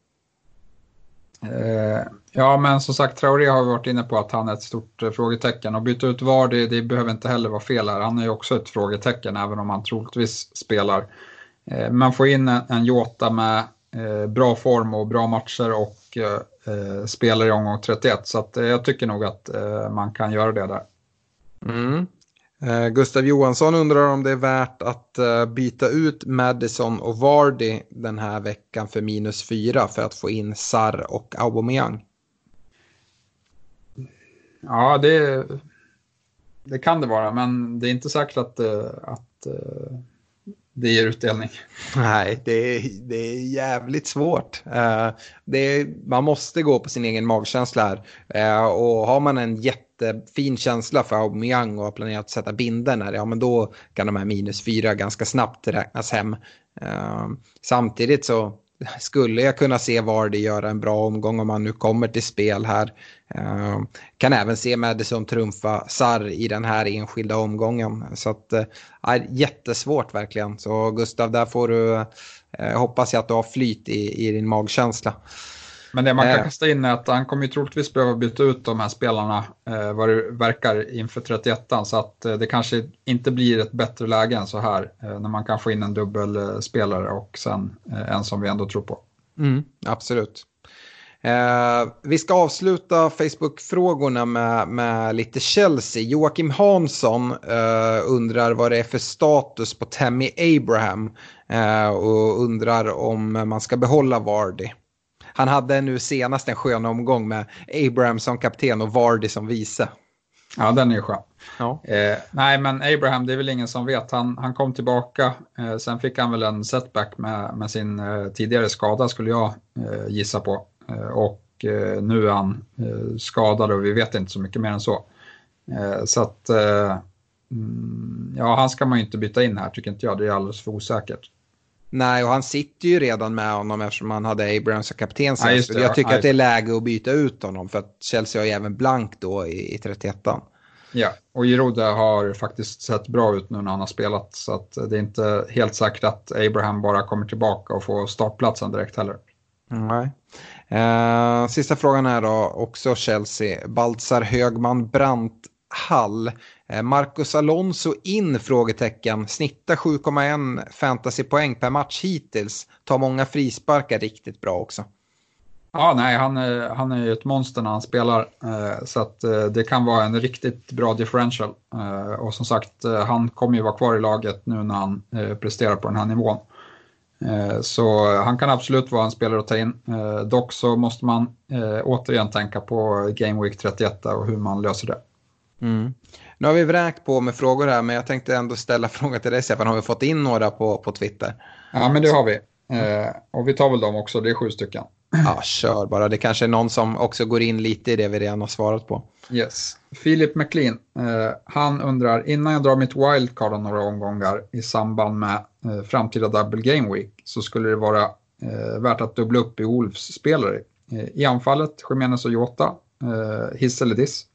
Eh, ja, men som sagt, Traoré har vi varit inne på att han är ett stort eh, frågetecken och byta ut Vardy, det behöver inte heller vara fel här. Han är ju också ett frågetecken även om han troligtvis spelar. Eh, man får in en, Jota med bra form och bra matcher och spelar i omgång 31 så jag tycker nog att man kan göra det där. Mm. Eh, Gustav Johansson undrar om det är värt att eh, byta ut Madison och Vardy den här veckan för minus fyra för att få in Sar och Aubameyang. Ja, det, det kan det vara, men det är inte säkert att, eh, att det ger utdelning. Nej, det är, det är jävligt svårt. Eh, det är, man måste gå på sin egen magkänsla här. Eh, och har man en jättefin känsla för Aubameyang och har planerat att sätta binden här, ja men då kan de här minus fyra ganska snabbt räknas hem. Uh, samtidigt så skulle jag kunna se Vardy göra en bra omgång om han nu kommer till spel här. Uh, kan även se Madison trumfa Sarr i den här enskilda omgången. Så att, uh, jättesvårt verkligen. Så Gustav, där får du, uh, hoppas jag att du har flyt i, i din magkänsla. Men det man kan eh. kasta in är att han kommer ju troligtvis behöva byta ut de här spelarna eh, vad det verkar inför 31 så att eh, det kanske inte blir ett bättre läge än så här eh, när man kan få in en dubbelspelare eh, och sen eh, en som vi ändå tror på. Mm, absolut. vi ska avsluta Facebook-frågorna med, med lite Chelsea. Joakim Hansson undrar vad det är för status på Tammy Abraham och undrar om man ska behålla Vardy. Han hade nu senast en skön omgång med Abraham som kapten och Vardy som vice. Ja, den är ju skön. Ja. Eh, nej, men Abraham, det är väl ingen som vet. Han, han kom tillbaka, eh, sen fick han väl en setback med, med sin eh, tidigare skada skulle jag eh, gissa på. Eh, och eh, nu är han skadad och vi vet inte så mycket mer än så. så att, mm, ja, han ska man ju inte byta in här tycker inte jag. Det är alldeles för osäkert. Nej, och han sitter ju redan med honom eftersom han hade Abrams som kapten ja, Jag tycker ja, att det är läge att byta ut honom för att Chelsea har ju även blank då i, i 31 Ja, och Giroud har faktiskt sett bra ut nu när han har spelat så att det är inte helt säkert att Abraham bara kommer tillbaka och får startplatsen direkt heller. Nej. Uh, sista frågan är då också Chelsea. Baltzar Högman Brandt Hall. Eh, Marcus Alonso in? frågetecken. Snittar 7,1 fantasypoäng per match hittills. Tar många frisparkar riktigt bra också. Ja, nej, han är, han är ju ett monster när han spelar. Eh, så att eh, det kan vara en riktigt bra differential. Och som sagt, han kommer ju vara kvar i laget nu när han presterar på den här nivån. Så han kan absolut vara en spelare att ta in. dock så måste man återigen tänka på Game Week 31 och hur man löser det. Mm. Nu har vi vräkt på med frågor här, men jag tänkte ändå ställa frågan till dig Stefan. Har vi fått in några på, på Twitter? Ja, men det har vi. och vi tar väl dem också, det är sju stycken. Ja, kör bara. Det kanske är någon som också går in lite i det vi redan har svarat på. Yes. Philip McLean, eh, han undrar, innan jag drar mitt wildcard om några omgångar i samband med eh, framtida double game week så skulle det vara eh, värt att dubbla upp i Wolves spelare. Eh, I anfallet, Jiménez och Jota, eh, hiss eller diss?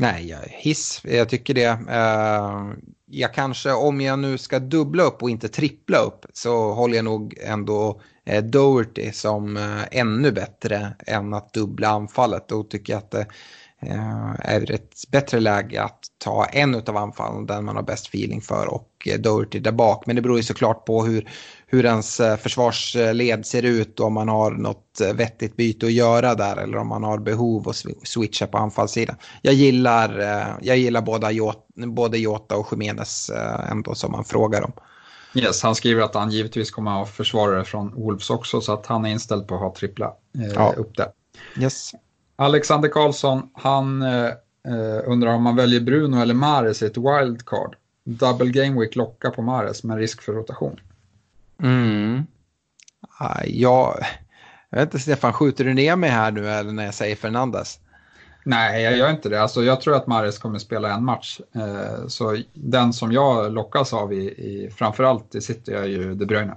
Nej, hiss. Jag tycker det. Eh, jag kanske, om jag nu ska dubbla upp och inte trippla upp, så håller jag nog ändå eh, Doherty som eh, ännu bättre än att dubbla anfallet. Då tycker jag att det är ett bättre läge att ta en av anfallen, den man har bäst feeling för, och Doherty där bak. Men det beror ju såklart på hur, hur ens eh, försvarsled ser ut och om man har något eh, vettigt byte att göra där eller om man har behov att switcha på anfallssidan. Jag gillar, eh, jag gillar båda, både Jota och Jiménez ändå som man frågar om. Yes, han skriver att han givetvis kommer att ha försvarare från Wolves också så att han är inställd på att ha trippla eh, ja. upp där. Yes. Alexander Karlsson, han eh, undrar om man väljer Bruno eller Mares i ett wildcard. Double game week lockar på Mares med risk för rotation. Mm. Ja, jag vet inte Stefan, skjuter du ner mig här nu eller när jag säger Fernandes? Nej, jag gör inte det. Alltså, jag tror att Mares kommer spela en match. Eh, så den som jag lockas av i, i framförallt i City är ju De Bruyne.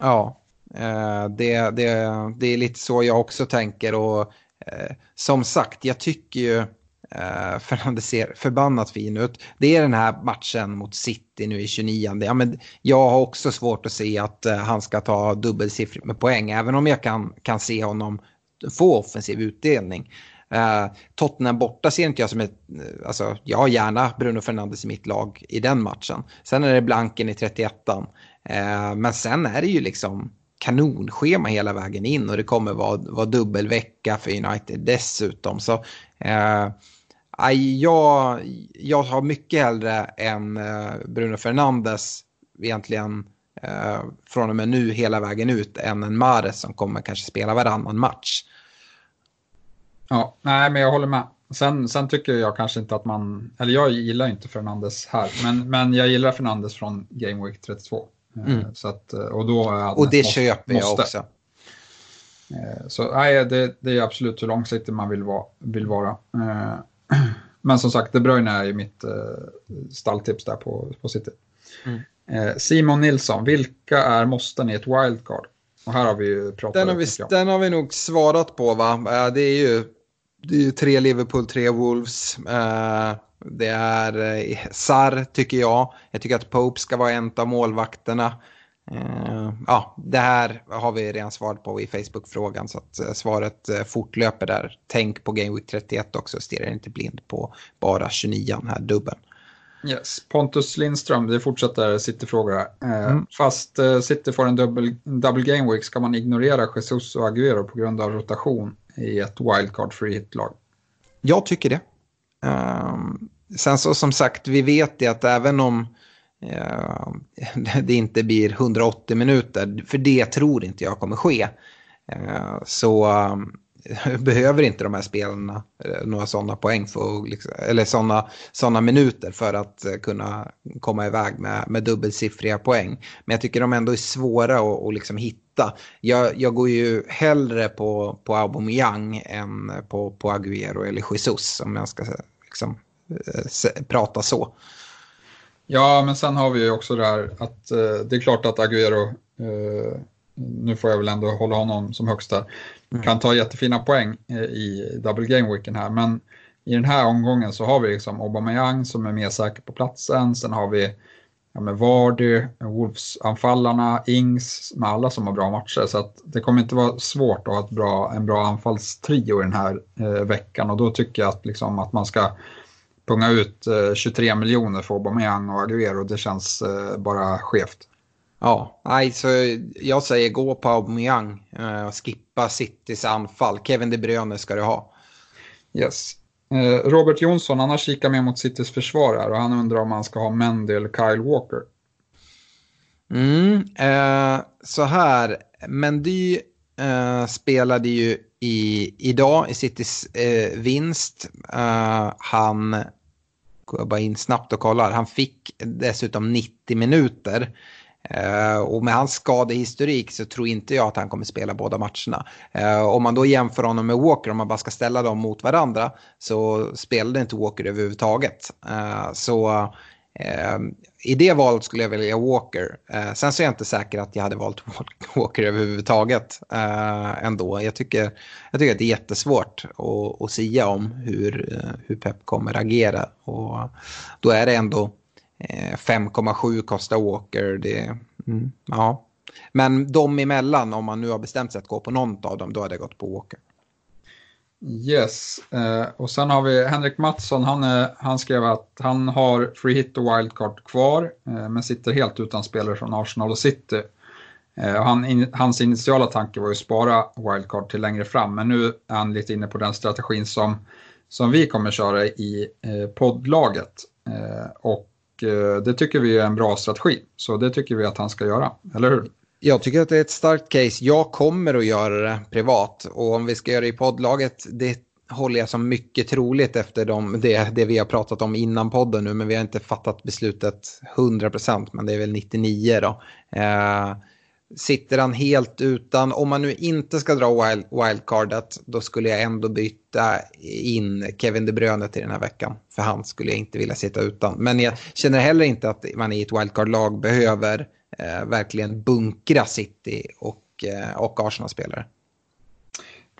Ja, eh, det, det, det är lite så jag också tänker och eh, som sagt, jag tycker ju Uh, för han ser förbannat fin ut. Det är den här matchen mot City nu i 29. Ja, men jag har också svårt att se att uh, han ska ta dubbelsiffrigt med poäng, även om jag kan, kan se honom få offensiv utdelning. Uh, Tottenham borta ser inte jag som ett... Alltså, jag har gärna Bruno Fernandes i mitt lag i den matchen. Sen är det blanken i 31 uh, Men sen är det ju liksom kanonschema hela vägen in och det kommer vara, vara dubbelvecka för United dessutom. Så jag, jag har mycket hellre än eh, Bruno Fernandes egentligen eh, från och med nu hela vägen ut än en Mares som kommer kanske spela varannan match. Ja, nej men jag håller med. Sen, sen tycker jag kanske inte att man, eller jag gillar inte Fernandes här, men, men jag gillar Fernandes från Game Week 32. Eh, mm. Så att, och, då och det måste, köper jag måste. också. Så nej, det, det, är absolut hur långsiktig man vill vara. Vill vara. Men som sagt, De Bruyne är ju mitt eh, stalltips där på, på City. Mm. Eh, Simon Nilsson, vilka är måsten i ett wildcard? Och här har vi ju pratat den har vi, den har vi nog svarat på va? Eh, det är ju, det är ju tre Liverpool, tre Wolves. Eh, det är eh, Sar tycker jag. Jag tycker att Pope ska vara en av målvakterna. Uh, ja, det här har vi redan svarat på i Facebook-frågan så att uh, svaret uh, fortlöper där. Tänk på Game Week 31 också, stirra inte blind på bara 29 här dubben. Yes. Pontus Lindström, det fortsätter City-frågor här. Mm. Fast City får en double, double Game Week, ska man ignorera Jesus och Agüero på grund av rotation i ett wildcard free hit-lag? Jag tycker det. Um, sen så som sagt, vi vet det att även om Eh, det inte blir 180 minuter. För det tror inte jag kommer ske. Eh, så eh, behöver inte de här spelarna eh, några sådana poäng för, liksom, eller sådana såna minuter för att kunna komma iväg med, med dubbelsiffriga poäng. Men jag tycker de ändå är svåra att, att liksom hitta. Jag, jag går ju hellre på, på Aubameyang än på, på Agüero eller Jesus om jag ska liksom, prata så. Ja, men sen har vi ju också det här att eh, det är klart att Agüero, eh, nu får jag väl ändå hålla honom som högsta, mm. kan ta jättefina poäng eh, i double game weeken här. Men i den här omgången så har vi liksom Aubameyang som är mer säker på platsen. Sen har vi ja, med Vardy, Wolves-anfallarna, Ings, med alla som har bra matcher. Så det kommer inte vara svårt att ha bra, en bra anfallstrio i den här eh, veckan. Och då tycker jag att, liksom, att man ska punga ut 23 eh, miljoner för Aubameyang och Agüero, det känns eh, bara skevt. Ja, nej, så jag säger gå på Aubameyang och skippa Citys anfall. Kevin De Bruyne ska du ha. Yes. Eh, Robert Jonsson, han har kikat med mot Citys försvar här och han undrar om han ska ha Mendy eller Kyle Walker. Mm, eh, så här, Mendy eh, spelade ju i, idag i Citys eh, vinst. Uh, han, går jag bara in snabbt och kollar, han fick dessutom 90 minuter. Uh, och med hans skadehistorik så tror inte jag att han kommer spela båda matcherna. Uh, om man då jämför honom med Walker, om man bara ska ställa dem mot varandra, så spelade inte Walker överhuvudtaget. Uh, så i det valet skulle jag välja Walker. Eh, sen så är jag inte säker att jag hade valt Walker överhuvudtaget eh, ändå. Jag tycker, jag tycker att det är jättesvårt att, att sia om hur, eh, hur Pep kommer agera. Och då är det ändå 5,7 kostar Walker. Det, mm, ja. Men de emellan, om man nu har bestämt sig att gå på någon av dem, då hade jag gått på Walker. Yes, eh, och sen har vi Henrik Mattsson, han, är, han skrev att han har free hit och wildcard kvar, eh, men sitter helt utan spelare från Arsenal och City. Eh, och han, in, hans initiala tanke var ju att spara wildcard till längre fram, men nu är han lite inne på den strategin som, som vi kommer köra i eh, poddlaget. Och det tycker vi är en bra strategi. Så det tycker vi att han ska göra, eller hur? Jag tycker att det är ett starkt case. Jag kommer att göra det privat. Och om vi ska göra det i poddlaget, det håller jag som mycket troligt efter de, det, det vi har pratat om innan podden nu. Men vi har inte fattat beslutet 100% men det är väl 99 då. Eh, Sitter han helt utan, om man nu inte ska dra wild, wildcardet, då skulle jag ändå byta in Kevin De Bruyne till den här veckan. För han skulle jag inte vilja sitta utan. Men jag känner heller inte att man i ett wildcard-lag behöver eh, verkligen bunkra City och, eh, och Arsenal-spelare.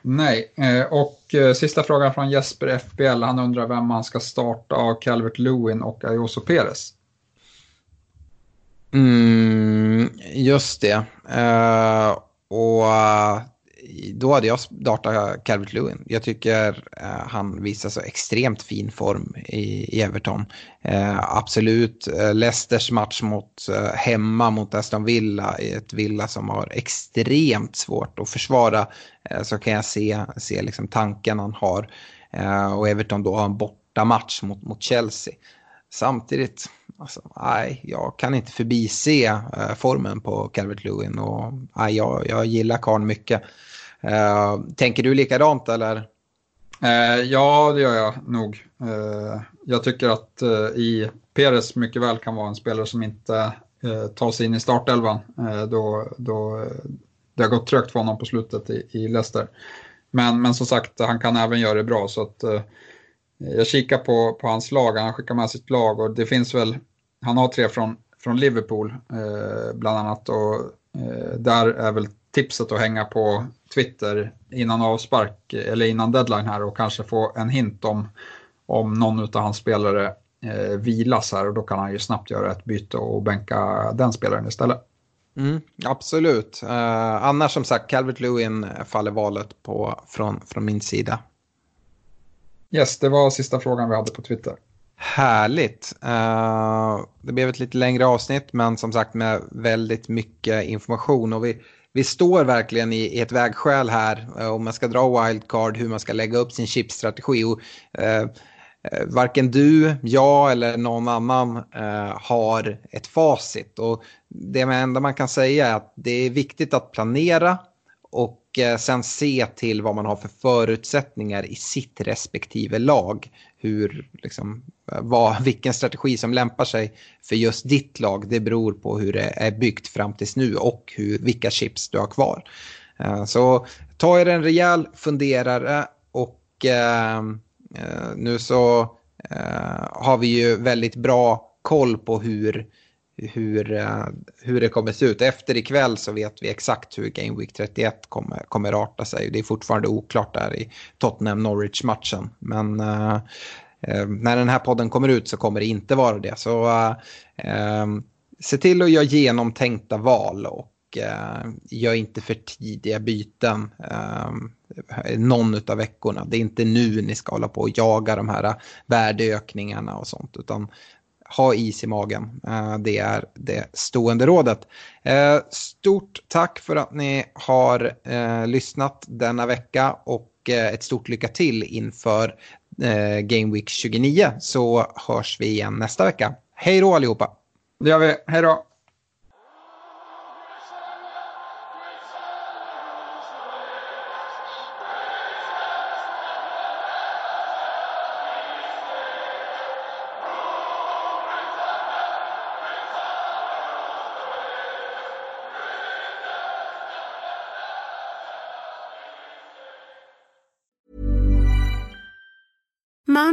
Nej, eh, och eh, sista frågan från Jesper FBL. Han undrar vem man ska starta av Calvert Lewin och Ayoso Perez. Mm, just det. Uh, och då hade jag startat Calvert Lewin. Jag tycker eh, han visar så extremt fin form i, i Everton. Eh, absolut, eh, Leicesters match mot, hemma mot Aston Villa, ett Villa som har extremt svårt att försvara, så kan jag se, se liksom tanken han har. och Everton då har en bortamatch mot, mot Chelsea. Samtidigt, alltså, nej, jag kan inte förbise formen på Calvert Lewin och nej, jag, jag gillar karln mycket. Uh, tänker du likadant eller? Eh, ja, det gör jag nog. Eh, jag tycker att i Peres mycket väl kan vara en spelare som inte tar sig in i startelvan. då, då det har gått trögt för honom på slutet i, i Leicester. Men, men som sagt, han kan även göra det bra. så att jag kikar på, på hans lag, han skickar med sitt lag och det finns väl, han har tre från, från Liverpool eh, bland annat och eh, där är väl tipset att hänga på Twitter innan avspark eller innan deadline här och kanske få en hint om, om någon av hans spelare eh, vilas här och då kan han ju snabbt göra ett byte och bänka den spelaren istället. Mm, absolut. Uh, annars som sagt, Calvert Lewin faller valet på, från, från min sida. Yes, det var sista frågan vi hade på Twitter. Härligt. Uh, det blev ett lite längre avsnitt men som sagt med väldigt mycket information. Och vi, vi står verkligen i, i ett vägskäl här eh, om man ska dra wildcard, hur man ska lägga upp sin chipstrategi. Och, eh, eh, varken du, jag eller någon annan eh, har ett facit. Och det enda man kan säga är att det är viktigt att planera och Eh, sen se till vad man har för förutsättningar i sitt respektive lag. Hur, liksom, vad, vilken strategi som lämpar sig för just ditt lag, det beror på hur det är byggt fram tills nu och hur, vilka chips du har kvar. Eh, så ta er en rejäl funderare och eh, eh, nu så eh, har vi ju väldigt bra koll på hur hur, eh, hur det kommer se ut. Efter ikväll så vet vi exakt hur Game Week 31 kommer, kommer arta sig. Det är fortfarande oklart där i Tottenham-Norwich-matchen. Men eh, eh, när den här podden kommer ut så kommer det inte vara det. Så eh, eh se till att göra genomtänkta val och gör inte för tidiga byten någon av veckorna. Det är inte nu ni ska hålla på och jaga de här värdeökningarna och sånt. Utan ha is i magen. Eh, det är det stående rådet. Eh, stort tack för att ni har eh, lyssnat denna vecka och ett stort lycka till inför Game Week 29 så hörs vi igen nästa vecka. Hej då allihopa! Det gör vi. Hej då!